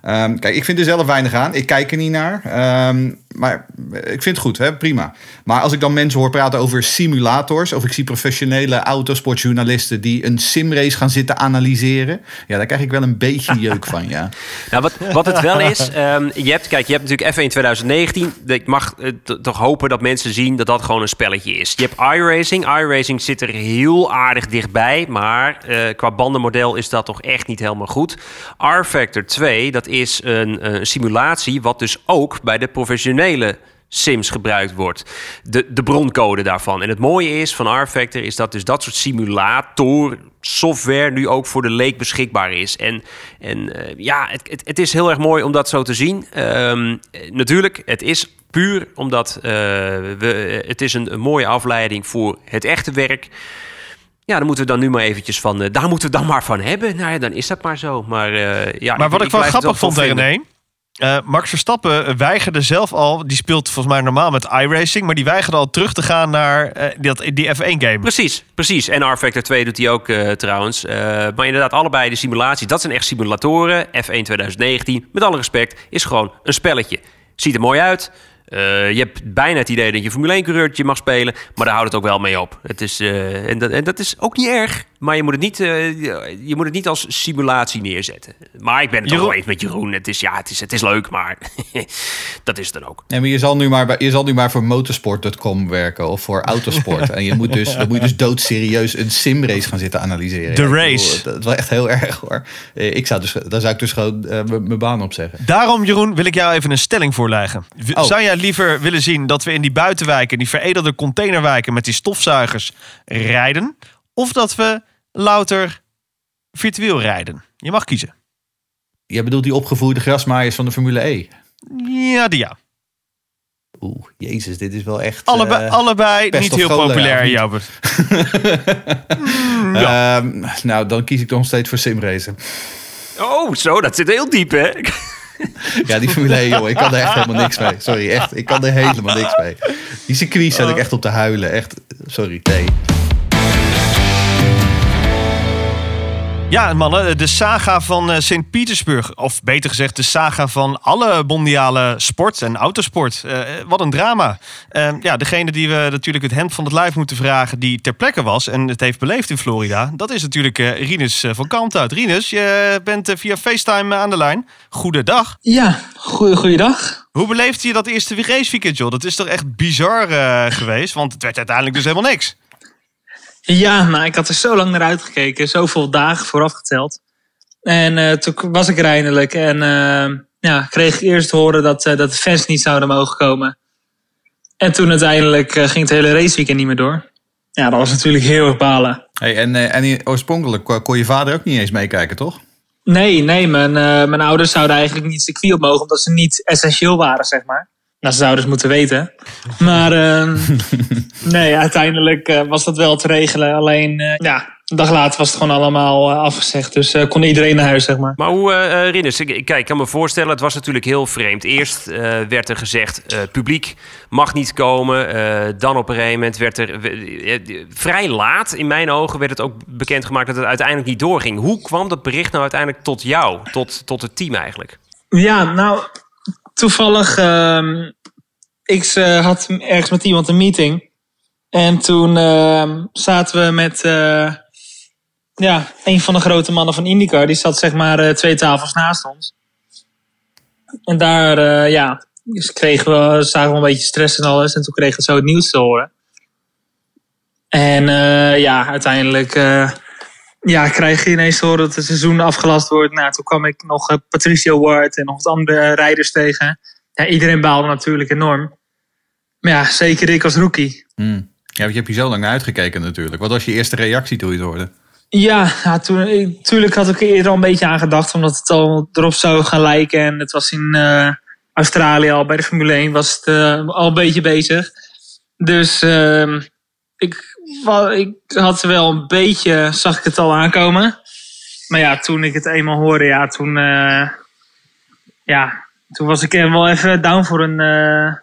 Ehm, kijk, ik vind er zelf weinig aan. Ik kijk er niet naar. Ehm, maar ik vind het goed, hè? prima. Maar als ik dan mensen hoor praten over simulators... of ik zie professionele autosportjournalisten... die een simrace gaan zitten analyseren... ja, daar krijg ik wel een beetje jeuk van, ja. Nou, wat, wat het wel is, ehm, je hebt, kijk, je hebt natuurlijk F1 2019. Ik mag eh, toch hopen dat mensen zien dat dat gewoon een spelletje is. Je hebt iRacing. iRacing zit er heel aardig dichtbij, maar eh, qua bandenmodel is dat toch echt niet helemaal goed. R-Factor 2, dat is een, eh, simulatie wat dus ook bij de professionele Sims gebruikt wordt. De, de broncode daarvan. En het mooie is van R-Factor is dat dus dat soort simulator software nu ook voor de leek beschikbaar is. En, en eh, ja, het, het, het is heel erg mooi om dat zo te zien. Ehm, eh, natuurlijk, het is puur omdat uh, we, het is een, een mooie afleiding voor het echte werk. Ja, dan moeten we dan nu maar eventjes van... Uh, daar moeten we dan maar van hebben. Nou ja, dan is dat maar zo. Maar, ja, maar wat ik, ik wel grappig vond. René... Eh, Max Verstappen weigerde zelf al, die speelt volgens mij normaal met iRacing, maar die weigerde al terug te gaan naar eh, dat, die F1-game. Precies, precies. En R-Factor 2 doet hij ook eh, trouwens. Maar inderdaad, allebei de simulaties, dat zijn echt simulatoren. F1 2019, met alle respect, is gewoon een spelletje. Ziet er mooi uit. Je hebt bijna het idee dat je Formule 1-coureurtje mag spelen, maar daar houdt het ook wel mee op. Het is, en, dat, en dat is ook niet erg, maar je moet het niet, eh, je moet het niet als simulatie neerzetten. Maar ik ben het Jeroen- wel eens met Jeroen. Het is, ja, het is, het is leuk, maar dat is het dan ook. Nee, maar je zal nu maar, bij- je zal nu maar voor motorsport.com werken of voor autosport. en je moet dus, dan moet je dus doodserieus een simrace gaan zitten analyseren. De race. bedoel, Dat is wel echt heel erg hoor. Eh, Ik zou dus, daar zou ik dus gewoon eh, mijn baan op zeggen. Daarom, Jeroen, wil ik jou even een stelling voorleggen. W- Oh. Zou jij liever willen zien dat we in die buitenwijken, die veredelde containerwijken met die stofzuigers rijden? Of dat we louter virtueel rijden? Je mag kiezen. Jij bedoelt die opgevoerde grasmaaiers van de Formule E? Ja, die ja. Oeh, jezus, dit is wel echt... Allebei, eh, allebei pest niet heel cholera, populair niet? jouw buurt. ehm, nou, dan kies ik nog steeds voor simracen. Oh, zo, dat zit heel diep, hè? Ja, die Formule 1, joh, ik kan er echt helemaal niks mee. Sorry, echt, ik kan er helemaal niks mee. Die circuits zat ik echt op te huilen. Echt, sorry, nee. Ja, mannen, de saga van eh, Sint-Petersburg. Of beter gezegd, de saga van alle mondiale sport en autosport. Eh, wat een drama. Eh, ja, degene die we natuurlijk het hemd van het lijf moeten vragen... die ter plekke was en het heeft beleefd in Florida... dat is natuurlijk eh Rinus eh, van Kalmthout. Rinus, je bent eh, via FaceTime eh, aan de lijn. Goedendag. Ja, goeie, goeiedag. Hoe beleefde je dat eerste raceweekend, joh? Dat is toch echt bizar eh, geweest? Want het werd uiteindelijk dus helemaal niks. Ja, nou, ik had er zo lang naar uitgekeken. Zoveel dagen vooraf geteld. En eh, toen was ik er eindelijk. En eh, ja, kreeg ik eerst horen dat, eh, dat de fans niet zouden mogen komen. En toen uiteindelijk ging het hele raceweekend niet meer door. Ja, dat was natuurlijk heel erg balen. Hey, en, en oorspronkelijk kon- je vader ook niet eens meekijken, toch? Nee, nee, mijn, mijn ouders zouden eigenlijk niet circuit op mogen, omdat ze niet essentieel waren, zeg maar. Nou, ze zouden het moeten weten. Maar eh, nee, uiteindelijk eh, was dat wel te regelen. Alleen, eh, ja, een dag later was het gewoon allemaal eh, afgezegd. Dus eh, kon iedereen naar huis, zeg maar. Maar hoe, Rinus, ik, kijk, ik kan me voorstellen, het was natuurlijk heel vreemd. Eerst eh, werd er gezegd, eh, publiek mag niet komen. Eh, dan op een gegeven moment werd er, vrij laat in mijn ogen, werd het ook bekendgemaakt dat het uiteindelijk niet doorging. Hoe kwam dat bericht nou uiteindelijk tot jou, tot, tot het team eigenlijk? Ja, nou, toevallig, ehm, ik eh, had ergens met iemand een meeting. En toen ehm, zaten we met eh, ja, een van de grote mannen van IndyCar. Die zat zeg maar eh, twee tafels naast ons. En daar, ja, dus kregen we, zagen we een beetje stress en alles. En toen kregen we zo het nieuws te horen. En ja, uiteindelijk ja, krijg je ineens horen dat het seizoen afgelast wordt. Nou, toen kwam ik nog eh, Patricio Ward en nog wat andere rijders tegen. Ja, iedereen baalde natuurlijk enorm. Maar ja, zeker ik als rookie. Hmm. Ja, want je hebt hier zo lang naar uitgekeken natuurlijk. Wat was je eerste reactie toen je het hoorde? Ja, ja toen, ik- tuurlijk had ik er eerder al een beetje aan gedacht, omdat het al erop zou gaan lijken. En het was in eh, Australië al bij de Formule 1 was het eh, al een beetje bezig. Dus ehm, ik, ik had wel een beetje, zag ik het al aankomen. Maar ja, toen ik het eenmaal hoorde, ja, toen, eh, ja, toen was ik wel even down voor een, eh,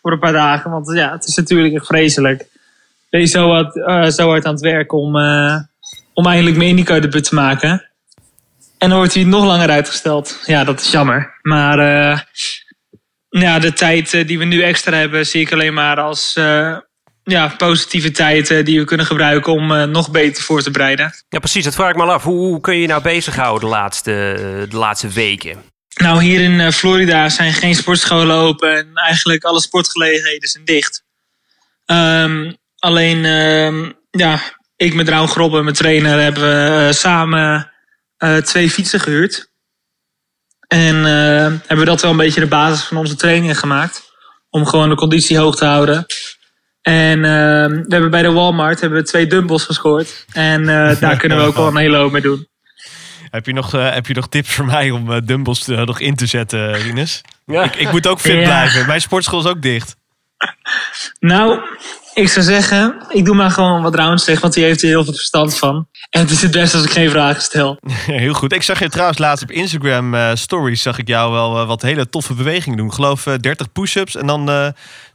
voor een paar dagen. Want ja, het is natuurlijk echt vreselijk. Ben je zo hard, eh, zo hard aan het werk om, om eindelijk mijn IndyCar debuut te maken. En dan wordt hij nog langer uitgesteld. Ja, dat is jammer. Maar ja, de tijd die we nu extra hebben, zie ik alleen maar als ja, positieve tijd eh, die we kunnen gebruiken om eh, nog beter voor te bereiden. Ja, precies, dat vraag ik me af. Hoe, hoe kun je je nou bezighouden de laatste, eh, de laatste weken? Nou, hier in Florida zijn geen sportscholen open en eigenlijk alle sportgelegenheden zijn dicht. Ehm, alleen, ehm, ja, ik met Raun Grobbe, mijn trainer, hebben we samen twee fietsen gehuurd. En hebben we dat wel een beetje de basis van onze trainingen gemaakt. Om gewoon de conditie hoog te houden. En ehm, we hebben bij de Walmart hebben we twee dumbbells gescoord. En eh, daar kunnen we ook wel een hele hoop mee doen. Heb je nog, eh, heb je nog tips voor mij om eh, dumbbells nog in te zetten, Rinus? Ja. Ik, ik moet ook fit Ja. blijven. Mijn sportschool is ook dicht. Nou, Ik zou zeggen, ik doe maar gewoon wat Round zegt, want die heeft er heel veel verstand van. En het is het beste als ik geen vragen stel. Heel goed. Ik zag je trouwens laatst op Instagram eh, stories. Zag ik jou wel wat hele toffe bewegingen doen. Ik geloof eh, 30 push-ups en dan eh,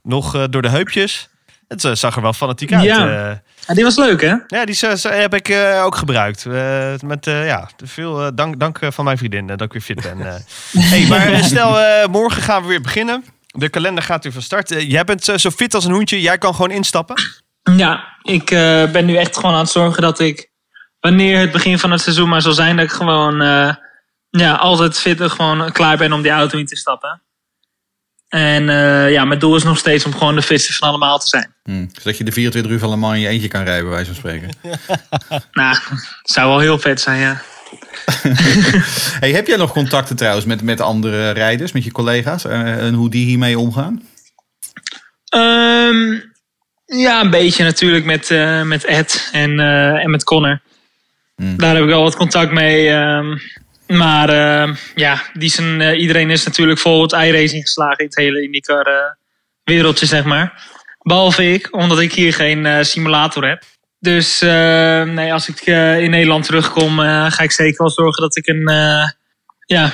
nog eh, door de heupjes. Het eh, zag er wel fanatiek uit. Ja. eh. Ja, die was leuk, hè? ja, die z- heb ik eh, ook gebruikt. Eh, met eh, ja, veel eh, dank, dank eh, van mijn vriendin eh, dat ik weer fit ben. eh. hey, maar eh, stel, eh, morgen gaan we weer beginnen. De kalender gaat weer van start. Eh, jij bent eh, zo fit als een hoentje. Jij kan gewoon instappen. Ja, ik eh, ben nu echt gewoon aan het zorgen dat ik, wanneer het begin van het seizoen maar zal zijn, dat ik gewoon eh, ja, altijd fit en gewoon klaar ben om die auto in te stappen. En eh, ja, mijn doel is nog steeds om gewoon de fitste van allemaal te zijn. Hm, Zodat je de 24 uur van Le Mans in je eentje kan rijden, bij wijze van spreken. Nou, het zou wel heel vet zijn, ja. Hey, heb jij nog contacten trouwens met, met andere rijders, met je collega's? eh, en hoe die hiermee omgaan? Ehm, ja, een beetje natuurlijk met, eh, met Ed en, eh, en met Connor. Hmm. Daar heb ik wel wat contact mee. ehm, maar ehm, ja, die zijn, eh, iedereen is natuurlijk vol het iRacing geslagen in het hele IndyCar eh, wereldje, zeg maar. Behalve ik, omdat ik hier geen eh, simulator heb. Dus nee, als ik in Nederland terugkom, ga ik zeker wel zorgen dat ik een... ja,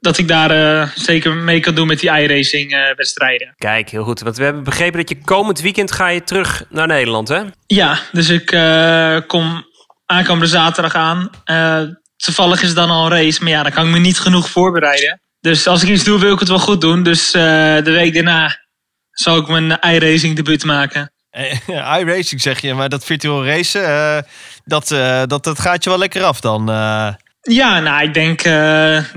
dat ik daar zeker mee kan doen met die iRacing wedstrijden. Kijk, heel goed. Want we hebben begrepen dat je komend weekend ga je terug naar Nederland, hè? Ja, dus ik kom aankomende zaterdag aan. Toevallig is het dan al een race, maar ja, dan kan ik me niet genoeg voorbereiden. Dus als ik iets doe, wil ik het wel goed doen. Dus eh, de week daarna zal ik mijn iRacing debuut maken. Eh, iRacing zeg je, maar dat virtual racen, eh, dat, dat, dat gaat je wel lekker af dan. Ja, nou, ik denk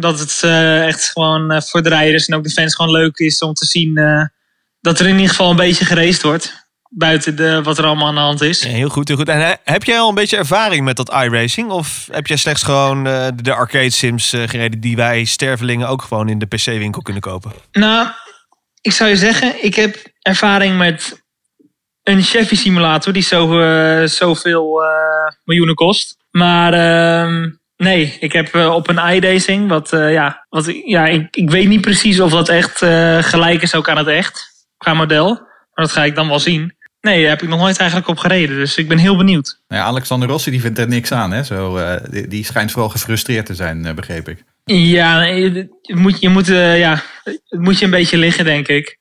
dat het echt gewoon voor de rijders en ook de fans gewoon leuk is om te zien dat er in ieder geval een beetje geraced wordt. Buiten de, wat er allemaal aan de hand is. Ja, heel goed, heel goed. En heb jij al een beetje ervaring met dat iRacing? Of heb jij slechts gewoon eh, de arcade sims eh, gereden die wij stervelingen ook gewoon in de PC-winkel kunnen kopen? Nou, ik zou je zeggen, ik heb ervaring met een Chevy simulator die zo, eh, zoveel miljoenen kost. Maar ehm, nee, ik heb op een iRacing, wat, ja, wat ja, ik, ik weet niet precies of dat echt gelijk is ook aan het echt, qua model. Maar dat ga ik dan wel zien. Nee, daar heb ik nog nooit eigenlijk op gereden, dus ik ben heel benieuwd. Nou ja, Alexander Rossi die vindt er niks aan. Hè? Zo, eh, die, die schijnt vooral gefrustreerd te zijn, eh, begreep ik. Ja, je moet, je moet, eh, ja, het moet je een beetje liggen, denk ik.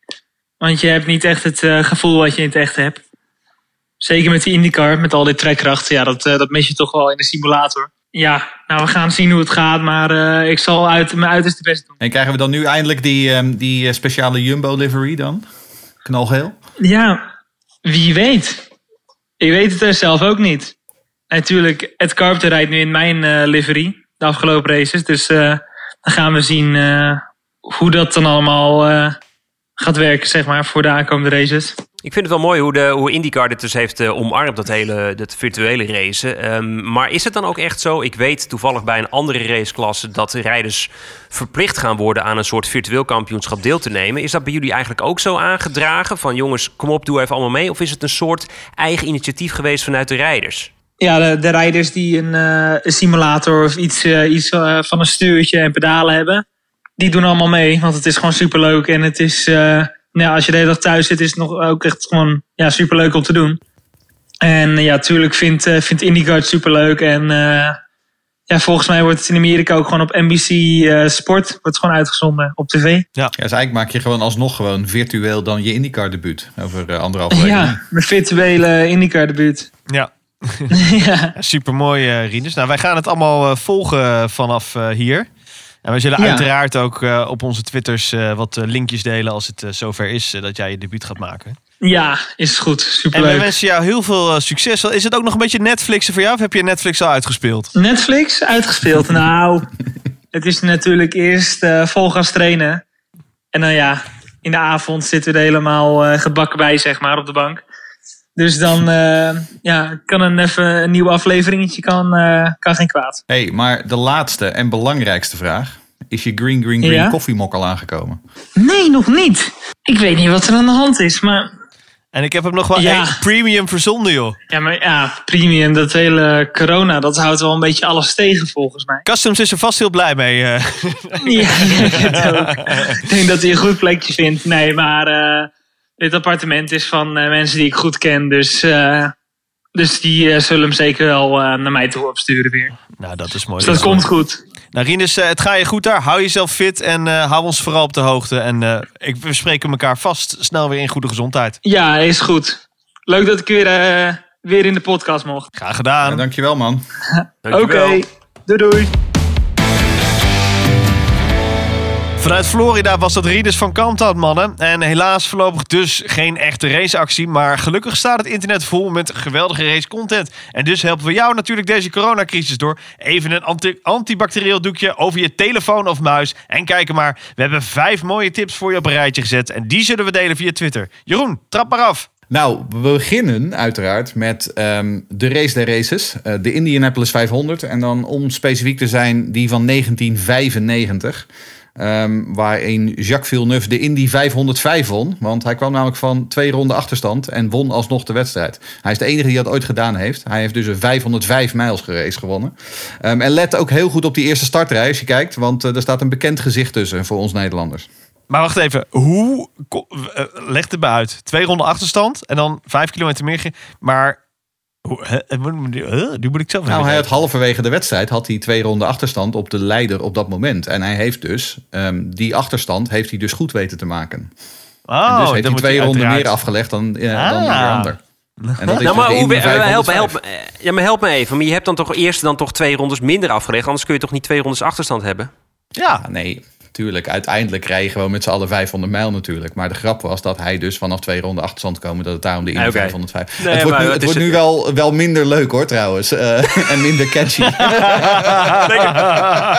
Want je hebt niet echt het gevoel wat je in het echt hebt. Zeker met die IndyCar, met al die trekkracht. Ja, dat, dat mis je toch wel in de simulator. Ja, nou, we gaan zien hoe het gaat. Maar ik zal uit, mijn uiterste best doen. En krijgen we dan nu eindelijk die, ehm, die speciale Jumbo livery dan? Knalgeel? Ja, wie weet. Ik weet het zelf ook niet. Natuurlijk, Ed Carpenter rijdt nu in mijn eh, livery. De afgelopen races. Dus eh, dan gaan we zien eh, hoe dat dan allemaal gaat werken, zeg maar, voor de aankomende races. Ik vind het wel mooi hoe, de, hoe IndyCar dit dus heeft eh, omarmd, dat hele dat virtuele racen. Ehm, maar is het dan ook echt zo? Ik weet toevallig bij een andere raceklasse dat de rijders verplicht gaan worden aan een soort virtueel kampioenschap deel te nemen. Is dat bij jullie eigenlijk ook zo aangedragen? Van jongens, kom op, doe even allemaal mee. Of is het een soort eigen initiatief geweest vanuit de rijders? Ja, de, de rijders die een, eh, simulator of iets, eh, iets van een stuurtje en pedalen hebben, die doen allemaal mee. Want het is gewoon superleuk. En het is, nou, als je de hele dag thuis zit, is het nog ook echt gewoon ja, superleuk om te doen. En eh, ja, tuurlijk vindt, eh, vindt IndyCar het superleuk. En eh, ja, volgens mij wordt het in Amerika ook gewoon op NBC eh, Sport wordt gewoon uitgezonden op tv. Ja, dus eigenlijk maak je gewoon alsnog gewoon virtueel dan je IndyCar debuut. Over uh, anderhalve week. Ja, mijn virtuele IndyCar debuut. Ja. ja. Super mooi, uh, Rinus. Nou, wij gaan het allemaal uh, volgen vanaf uh, hier. En we zullen ja. uiteraard ook uh, op onze Twitters uh, wat linkjes delen als het zover is dat jij je debuut gaat maken. Ja, is goed. Superleuk. En we wensen jou heel veel succes. Is het ook nog een beetje Netflixen voor jou of heb je Netflix al uitgespeeld? Netflix uitgespeeld? nou, het is natuurlijk eerst vol gaan trainen. En dan ja, in de avond zitten we er helemaal gebakken bij, zeg maar, op de bank. Dus dan uh, ja, kan een, even een nieuw afleveringetje kan, uh, kan geen kwaad. hey, maar de laatste en belangrijkste vraag. Is je Green Green Green ja? koffiemok al aangekomen? Nee, nog niet. Ik weet niet wat er aan de hand is, maar... En ik heb hem nog wel ja. premium verzonden, joh. Ja, maar ja, premium, dat hele corona, dat houdt wel een beetje alles tegen, volgens mij. Customs is er vast heel blij mee. Uh. ja, ik, ook. ik denk dat hij een goed plekje vindt. Nee, maar... Dit appartement is van eh, mensen die ik goed ken. Dus, eh, dus die eh, zullen hem zeker wel naar mij toe opsturen weer. Nou, dat is mooi. Dus dat komt goed. Nou, Rinus, het gaat je goed daar. Hou jezelf fit en eh, hou ons vooral op de hoogte. En eh, ik, we spreken elkaar vast snel weer in goede gezondheid. Ja, is goed. Leuk dat ik weer, eh, weer in de podcast mocht. Graag gedaan. Ja, dankjewel man. Oké, doei doei. Vanuit Florida was dat Rinus van Kamtad, mannen. En helaas voorlopig dus geen echte raceactie. Maar gelukkig staat het internet vol met geweldige racecontent. En dus helpen we jou natuurlijk deze coronacrisis door. Even een anti antibacterieel doekje over je telefoon of muis. En kijk maar, we hebben vijf mooie tips voor je op een rijtje gezet. En die zullen we delen via Twitter. Jeroen, trap maar af. Nou, we beginnen uiteraard met ehm, de race der races. eh, de Indianapolis 500. En dan om specifiek te zijn die van 1995. Ehm, waarin Jacques Villeneuve de Indy 505 won. Want hij kwam namelijk van twee ronden achterstand en won alsnog de wedstrijd. Hij is de enige die dat ooit gedaan heeft. Hij heeft dus een 505 mijls race gewonnen. Ehm, en let ook heel goed op die eerste startrij als je kijkt. Want eh, er staat een bekend gezicht tussen voor ons Nederlanders. Maar wacht even, hoe... ko- eh, leg het bij uit. Twee ronden achterstand en dan vijf kilometer meer. Maar... Die moet ik zelf Nou, hij had halverwege de wedstrijd had hij twee ronden achterstand op de leider op dat moment. En hij heeft dus ehm, die achterstand heeft hij dus goed weten te maken. Oh, en dus heeft hij twee ronden uiteraard- meer afgelegd dan, dan Ah. de ander. En dat Nou, maar hoe, eh, help, me, 505. help, me, eh, ja, maar help me even. Maar je hebt dan toch eerst dan toch twee rondes minder afgelegd. Anders kun je toch niet twee rondes achterstand hebben? Ja, Ja, nee, tuurlijk. Uiteindelijk rij je gewoon met z'n allen 500 mijl natuurlijk. Maar de grap was dat hij dus vanaf twee ronden achterstand komen... dat het daarom de Oké. 505... Nee, het wordt, nu, het wordt nu wel, wel minder leuk hoor trouwens. eh, en minder catchy.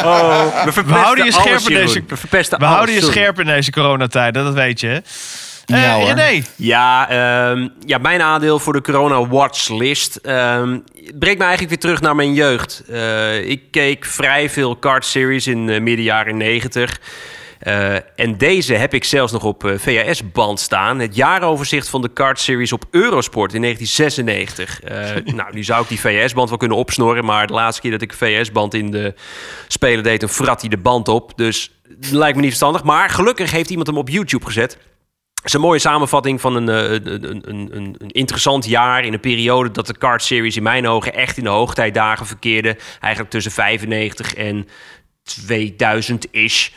Oh, we, we houden je scherp in deze, We verpesten we alles, houden je sorry. scherp in deze coronatijden, dat weet je. Eh, Ja, hoor. René, Ja, ehm, ja, mijn aandeel voor de Corona Watchlist ehm brengt me eigenlijk weer terug naar mijn jeugd. Eh, ik keek vrij veel kart series in uh, midden jaren 90. Uh, en deze heb ik zelfs nog op uh, VHS-band staan. Het jaaroverzicht van de kart series op Eurosport in 1996. Uh, nou, nu zou ik die VHS-band wel kunnen opsnorren. Maar de laatste keer dat ik een VHS-band in de speler deed, dan frat hij de band op. Dus lijkt me niet verstandig. Maar gelukkig heeft iemand hem op YouTube gezet. Het is een mooie samenvatting van een, een, een, een, een, interessant jaar in een periode dat de kart series in mijn ogen echt in de hoogtijdagen verkeerde. Eigenlijk tussen 95 en 2000-ish.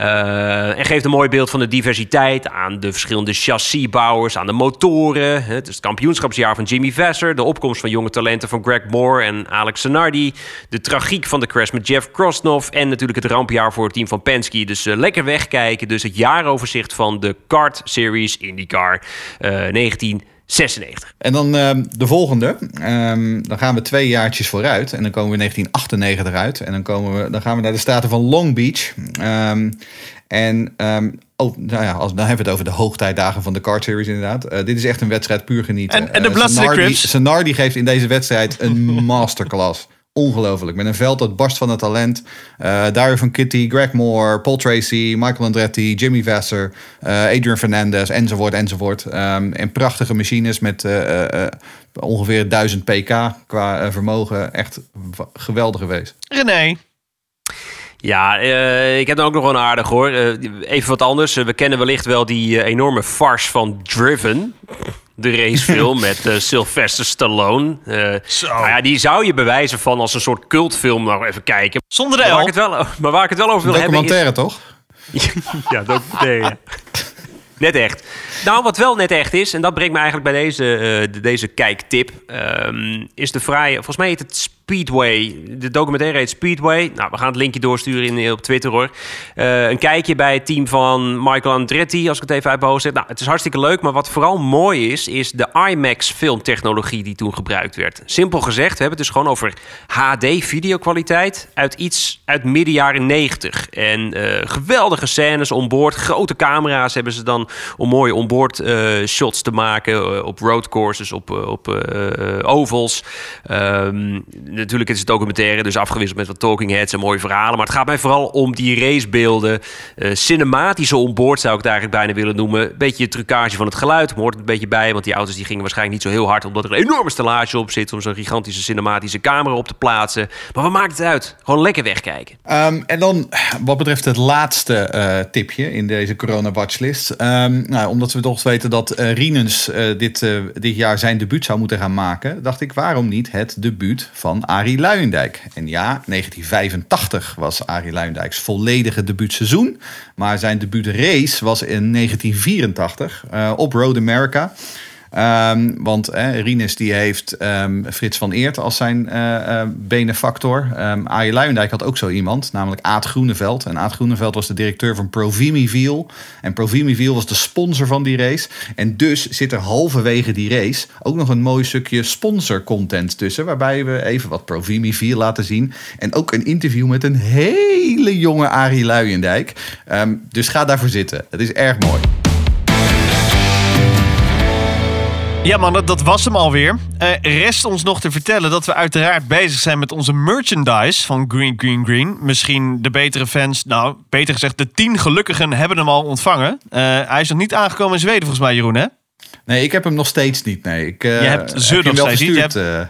Uh, en geeft een mooi beeld van de diversiteit aan de verschillende chassisbouwers, aan de motoren. Het is het kampioenschapsjaar van Jimmy Vasser, de opkomst van jonge talenten van Greg Moore en Alex Zanardi, de tragiek van de crash met Jeff Krosnoff en natuurlijk het rampjaar voor het team van Penske. Dus uh, lekker wegkijken. Dus het jaaroverzicht van de kart series IndyCar uh, 19 96. En dan uh, de volgende. Um, dan gaan we twee jaartjes vooruit. En dan komen we in 1998 uit. En dan, komen we, dan gaan we naar de staten van Long Beach. Um, en um, oh, nou ja, als, dan hebben we het over de hoogtijdagen van de kart series inderdaad. Uh, dit is echt een wedstrijd puur genieten. En, en de Crips. Zanardi geeft in deze wedstrijd een masterclass. Ongelooflijk. Met een veld dat barst van het talent. Uh, Dario van Kitty, Greg Moore, Paul Tracy, Michael Andretti, Jimmy Vasser, uh, Adrian Fernandez, enzovoort, enzovoort. Um, en prachtige machines met uh, ongeveer 1000 pk qua vermogen. Echt geweldig geweest. René. Ja, uh, ik heb dan ook nog wel een aardig hoor. Uh, even wat anders. Uh, we kennen wellicht wel die enorme farce van Driven. De racefilm met Sylvester Stallone. Nou ja, die zou je bewijzen van als een soort cultfilm nog even kijken. Zonder de maar waar, ik het wel, maar waar ik het wel over wil documentaire, hebben toch? ja, documentaire, ja. Net echt. Nou, wat wel net echt is, en dat brengt me eigenlijk bij deze, uh, deze kijktip, um, is de vrije, volgens mij heet het Speedway. De documentaire heet Speedway. Nou, we gaan het linkje doorsturen in, op Twitter hoor. Uh, een kijkje bij het team van Michael Andretti, als ik het even uit zet. Nou, het is hartstikke leuk, maar wat vooral mooi is, is de IMAX filmtechnologie die toen gebruikt werd. Simpel gezegd, we hebben het dus gewoon over HD videokwaliteit uit iets uit midden jaren 90. En uh, geweldige scènes onboord, grote camera's hebben ze dan om mooie onboard uh, shots te maken op roadcourses, op, op ovals. Um, natuurlijk is het documentaire, dus afgewisseld met wat talking heads en mooie verhalen. Maar het gaat mij vooral om die racebeelden. eh, cinematische onboard zou ik het eigenlijk bijna willen noemen. Beetje trucage van het geluid. Hoort het een beetje bij, want die auto's die gingen waarschijnlijk niet zo heel hard. Omdat er een enorme stellage op zit om zo'n gigantische cinematische camera op te plaatsen. Maar wat maakt het uit? Gewoon lekker wegkijken. Ehm, en dan wat betreft het laatste eh, tipje in deze corona watchlist. Ehm, nou, omdat we toch weten dat eh Rienens dit, dit jaar zijn debuut zou moeten gaan maken, dacht ik waarom niet het debuut van Arie Luijendijk. En ja, 1985 was Arie Luijendijks volledige debuutseizoen. Maar zijn debuutrace was in 1984 eh, op Road America. Ehm, want eh, Rinus die heeft ehm, Frits van Eert als zijn eh, eh, benefactor. Um, Arie Luijendijk had ook zo iemand, namelijk Aad Groeneveld. En Aad Groeneveld was de directeur van Provimiviel. En Provimiviel was de sponsor van die race. En dus zit er halverwege die race ook nog een mooi stukje sponsor content tussen. Waarbij we even wat Provimiviel laten zien. En ook een interview met een hele jonge Arie Luijendijk. Dus ga daarvoor zitten. Het is erg mooi. Ja man, dat, was hem alweer. Eh rest ons nog te vertellen dat we uiteraard bezig zijn met onze merchandise van Green Green Green. Misschien de betere fans, nou beter gezegd de tien gelukkigen hebben hem al ontvangen. Eh, hij is nog niet aangekomen in Zweden volgens mij Jeroen hè? Nee, ik heb hem nog steeds niet. Nee, ik, eh, Je hebt ze heb nog niet. Eh.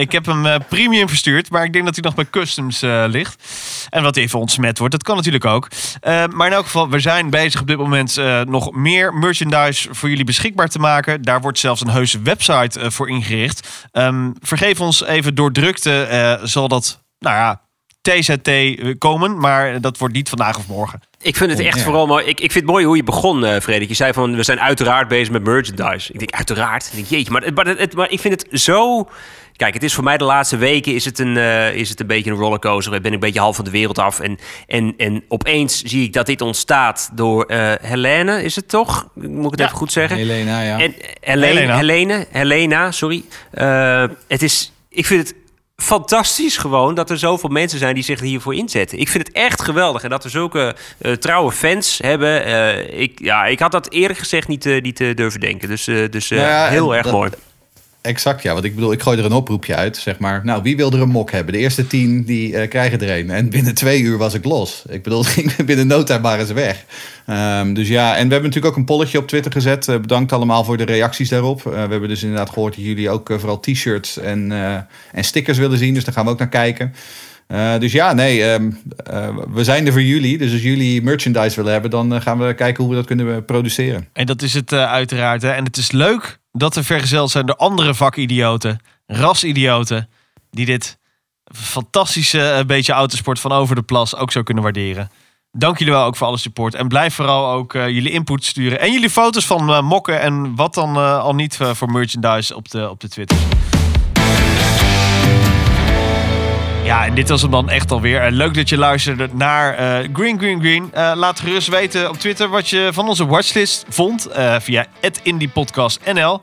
Ik heb hem eh, premium verstuurd, maar ik denk dat hij nog bij customs eh, ligt. En wat even ontsmet wordt, dat kan natuurlijk ook. Eh, maar in elk geval, we zijn bezig op dit moment eh, nog meer merchandise voor jullie beschikbaar te maken. Daar wordt zelfs een heuse website eh, voor ingericht. Ehm, vergeef ons even door drukte, eh, zal dat, nou ja, TZT eh, komen. Maar dat wordt niet vandaag of morgen. Ik vind het echt Ja. vooral mooi. Ik, ik vind het mooi hoe je begon, eh Frederik. Je zei van, we zijn uiteraard bezig met merchandise. Ik denk, uiteraard? Ik denk, jeetje, maar, het- maar, het, maar ik vind het zo... Kijk, het is voor mij de laatste weken is het een, eh, is het een beetje een rollercoaster. Ik ben een beetje half van de wereld af. En, en, en opeens zie ik dat dit ontstaat door eh Helene, is het toch? Moet ik het even goed zeggen? Helena, ja. En Helene, Helena. Helene, Helena, sorry. Eh, het is, ik vind het fantastisch gewoon dat er zoveel mensen zijn die zich hiervoor inzetten. Ik vind het echt geweldig en dat we zulke eh, trouwe fans hebben. Eh, ik, ja, ik had dat eerlijk gezegd niet, niet eh, durven denken. Dus, dus Nou ja, heel erg dat- mooi. Exact, ja. Want ik bedoel, ik gooi er een oproepje uit, zeg maar. Nou, wie wil er een mok hebben? De eerste tien, die eh, krijgen er een. En binnen twee uur was ik los. Ik bedoel, ging binnen no time waren ze weg. Ehm, dus ja, en we hebben natuurlijk ook een polletje op Twitter gezet. Eh, bedankt allemaal voor de reacties daarop. Eh, we hebben dus inderdaad gehoord dat jullie ook vooral t-shirts en, en stickers willen zien. Dus daar gaan we ook naar kijken. Dus ja, nee, ehm, eh, we zijn er voor jullie. Dus als jullie merchandise willen hebben, dan gaan we kijken hoe we dat kunnen produceren. En dat is het uiteraard. Hè. En het is leuk dat we vergezeld zijn door andere vakidioten, rasidioten, die dit fantastische eh, beetje autosport van over de plas ook zo kunnen waarderen. Dank jullie wel ook voor alle support. En blijf vooral ook eh, jullie input sturen. En jullie foto's van eh, mokken en wat dan al niet voor merchandise op de, op de Twitter. Ja, en dit was hem dan echt alweer. Eh, leuk dat je luisterde naar eh, Green Green Green. Eh, laat gerust weten op Twitter wat je van onze watchlist vond. eh, via @indiepodcastnl.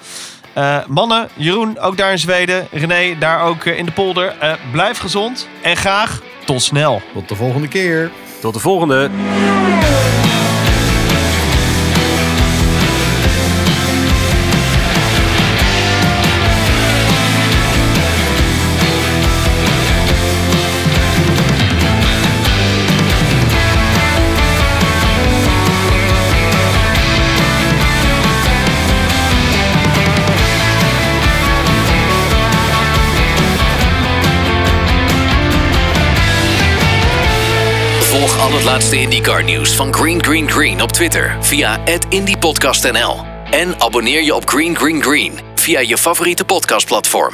Eh mannen, Jeroen, ook daar in Zweden. René, daar ook in de polder. Eh, blijf gezond en graag tot snel. Tot de volgende keer. Tot de volgende. Laatste IndyCar nieuws van Green Green Green op Twitter via @indiepodcastnl en abonneer je op Green Green Green via je favoriete podcastplatform.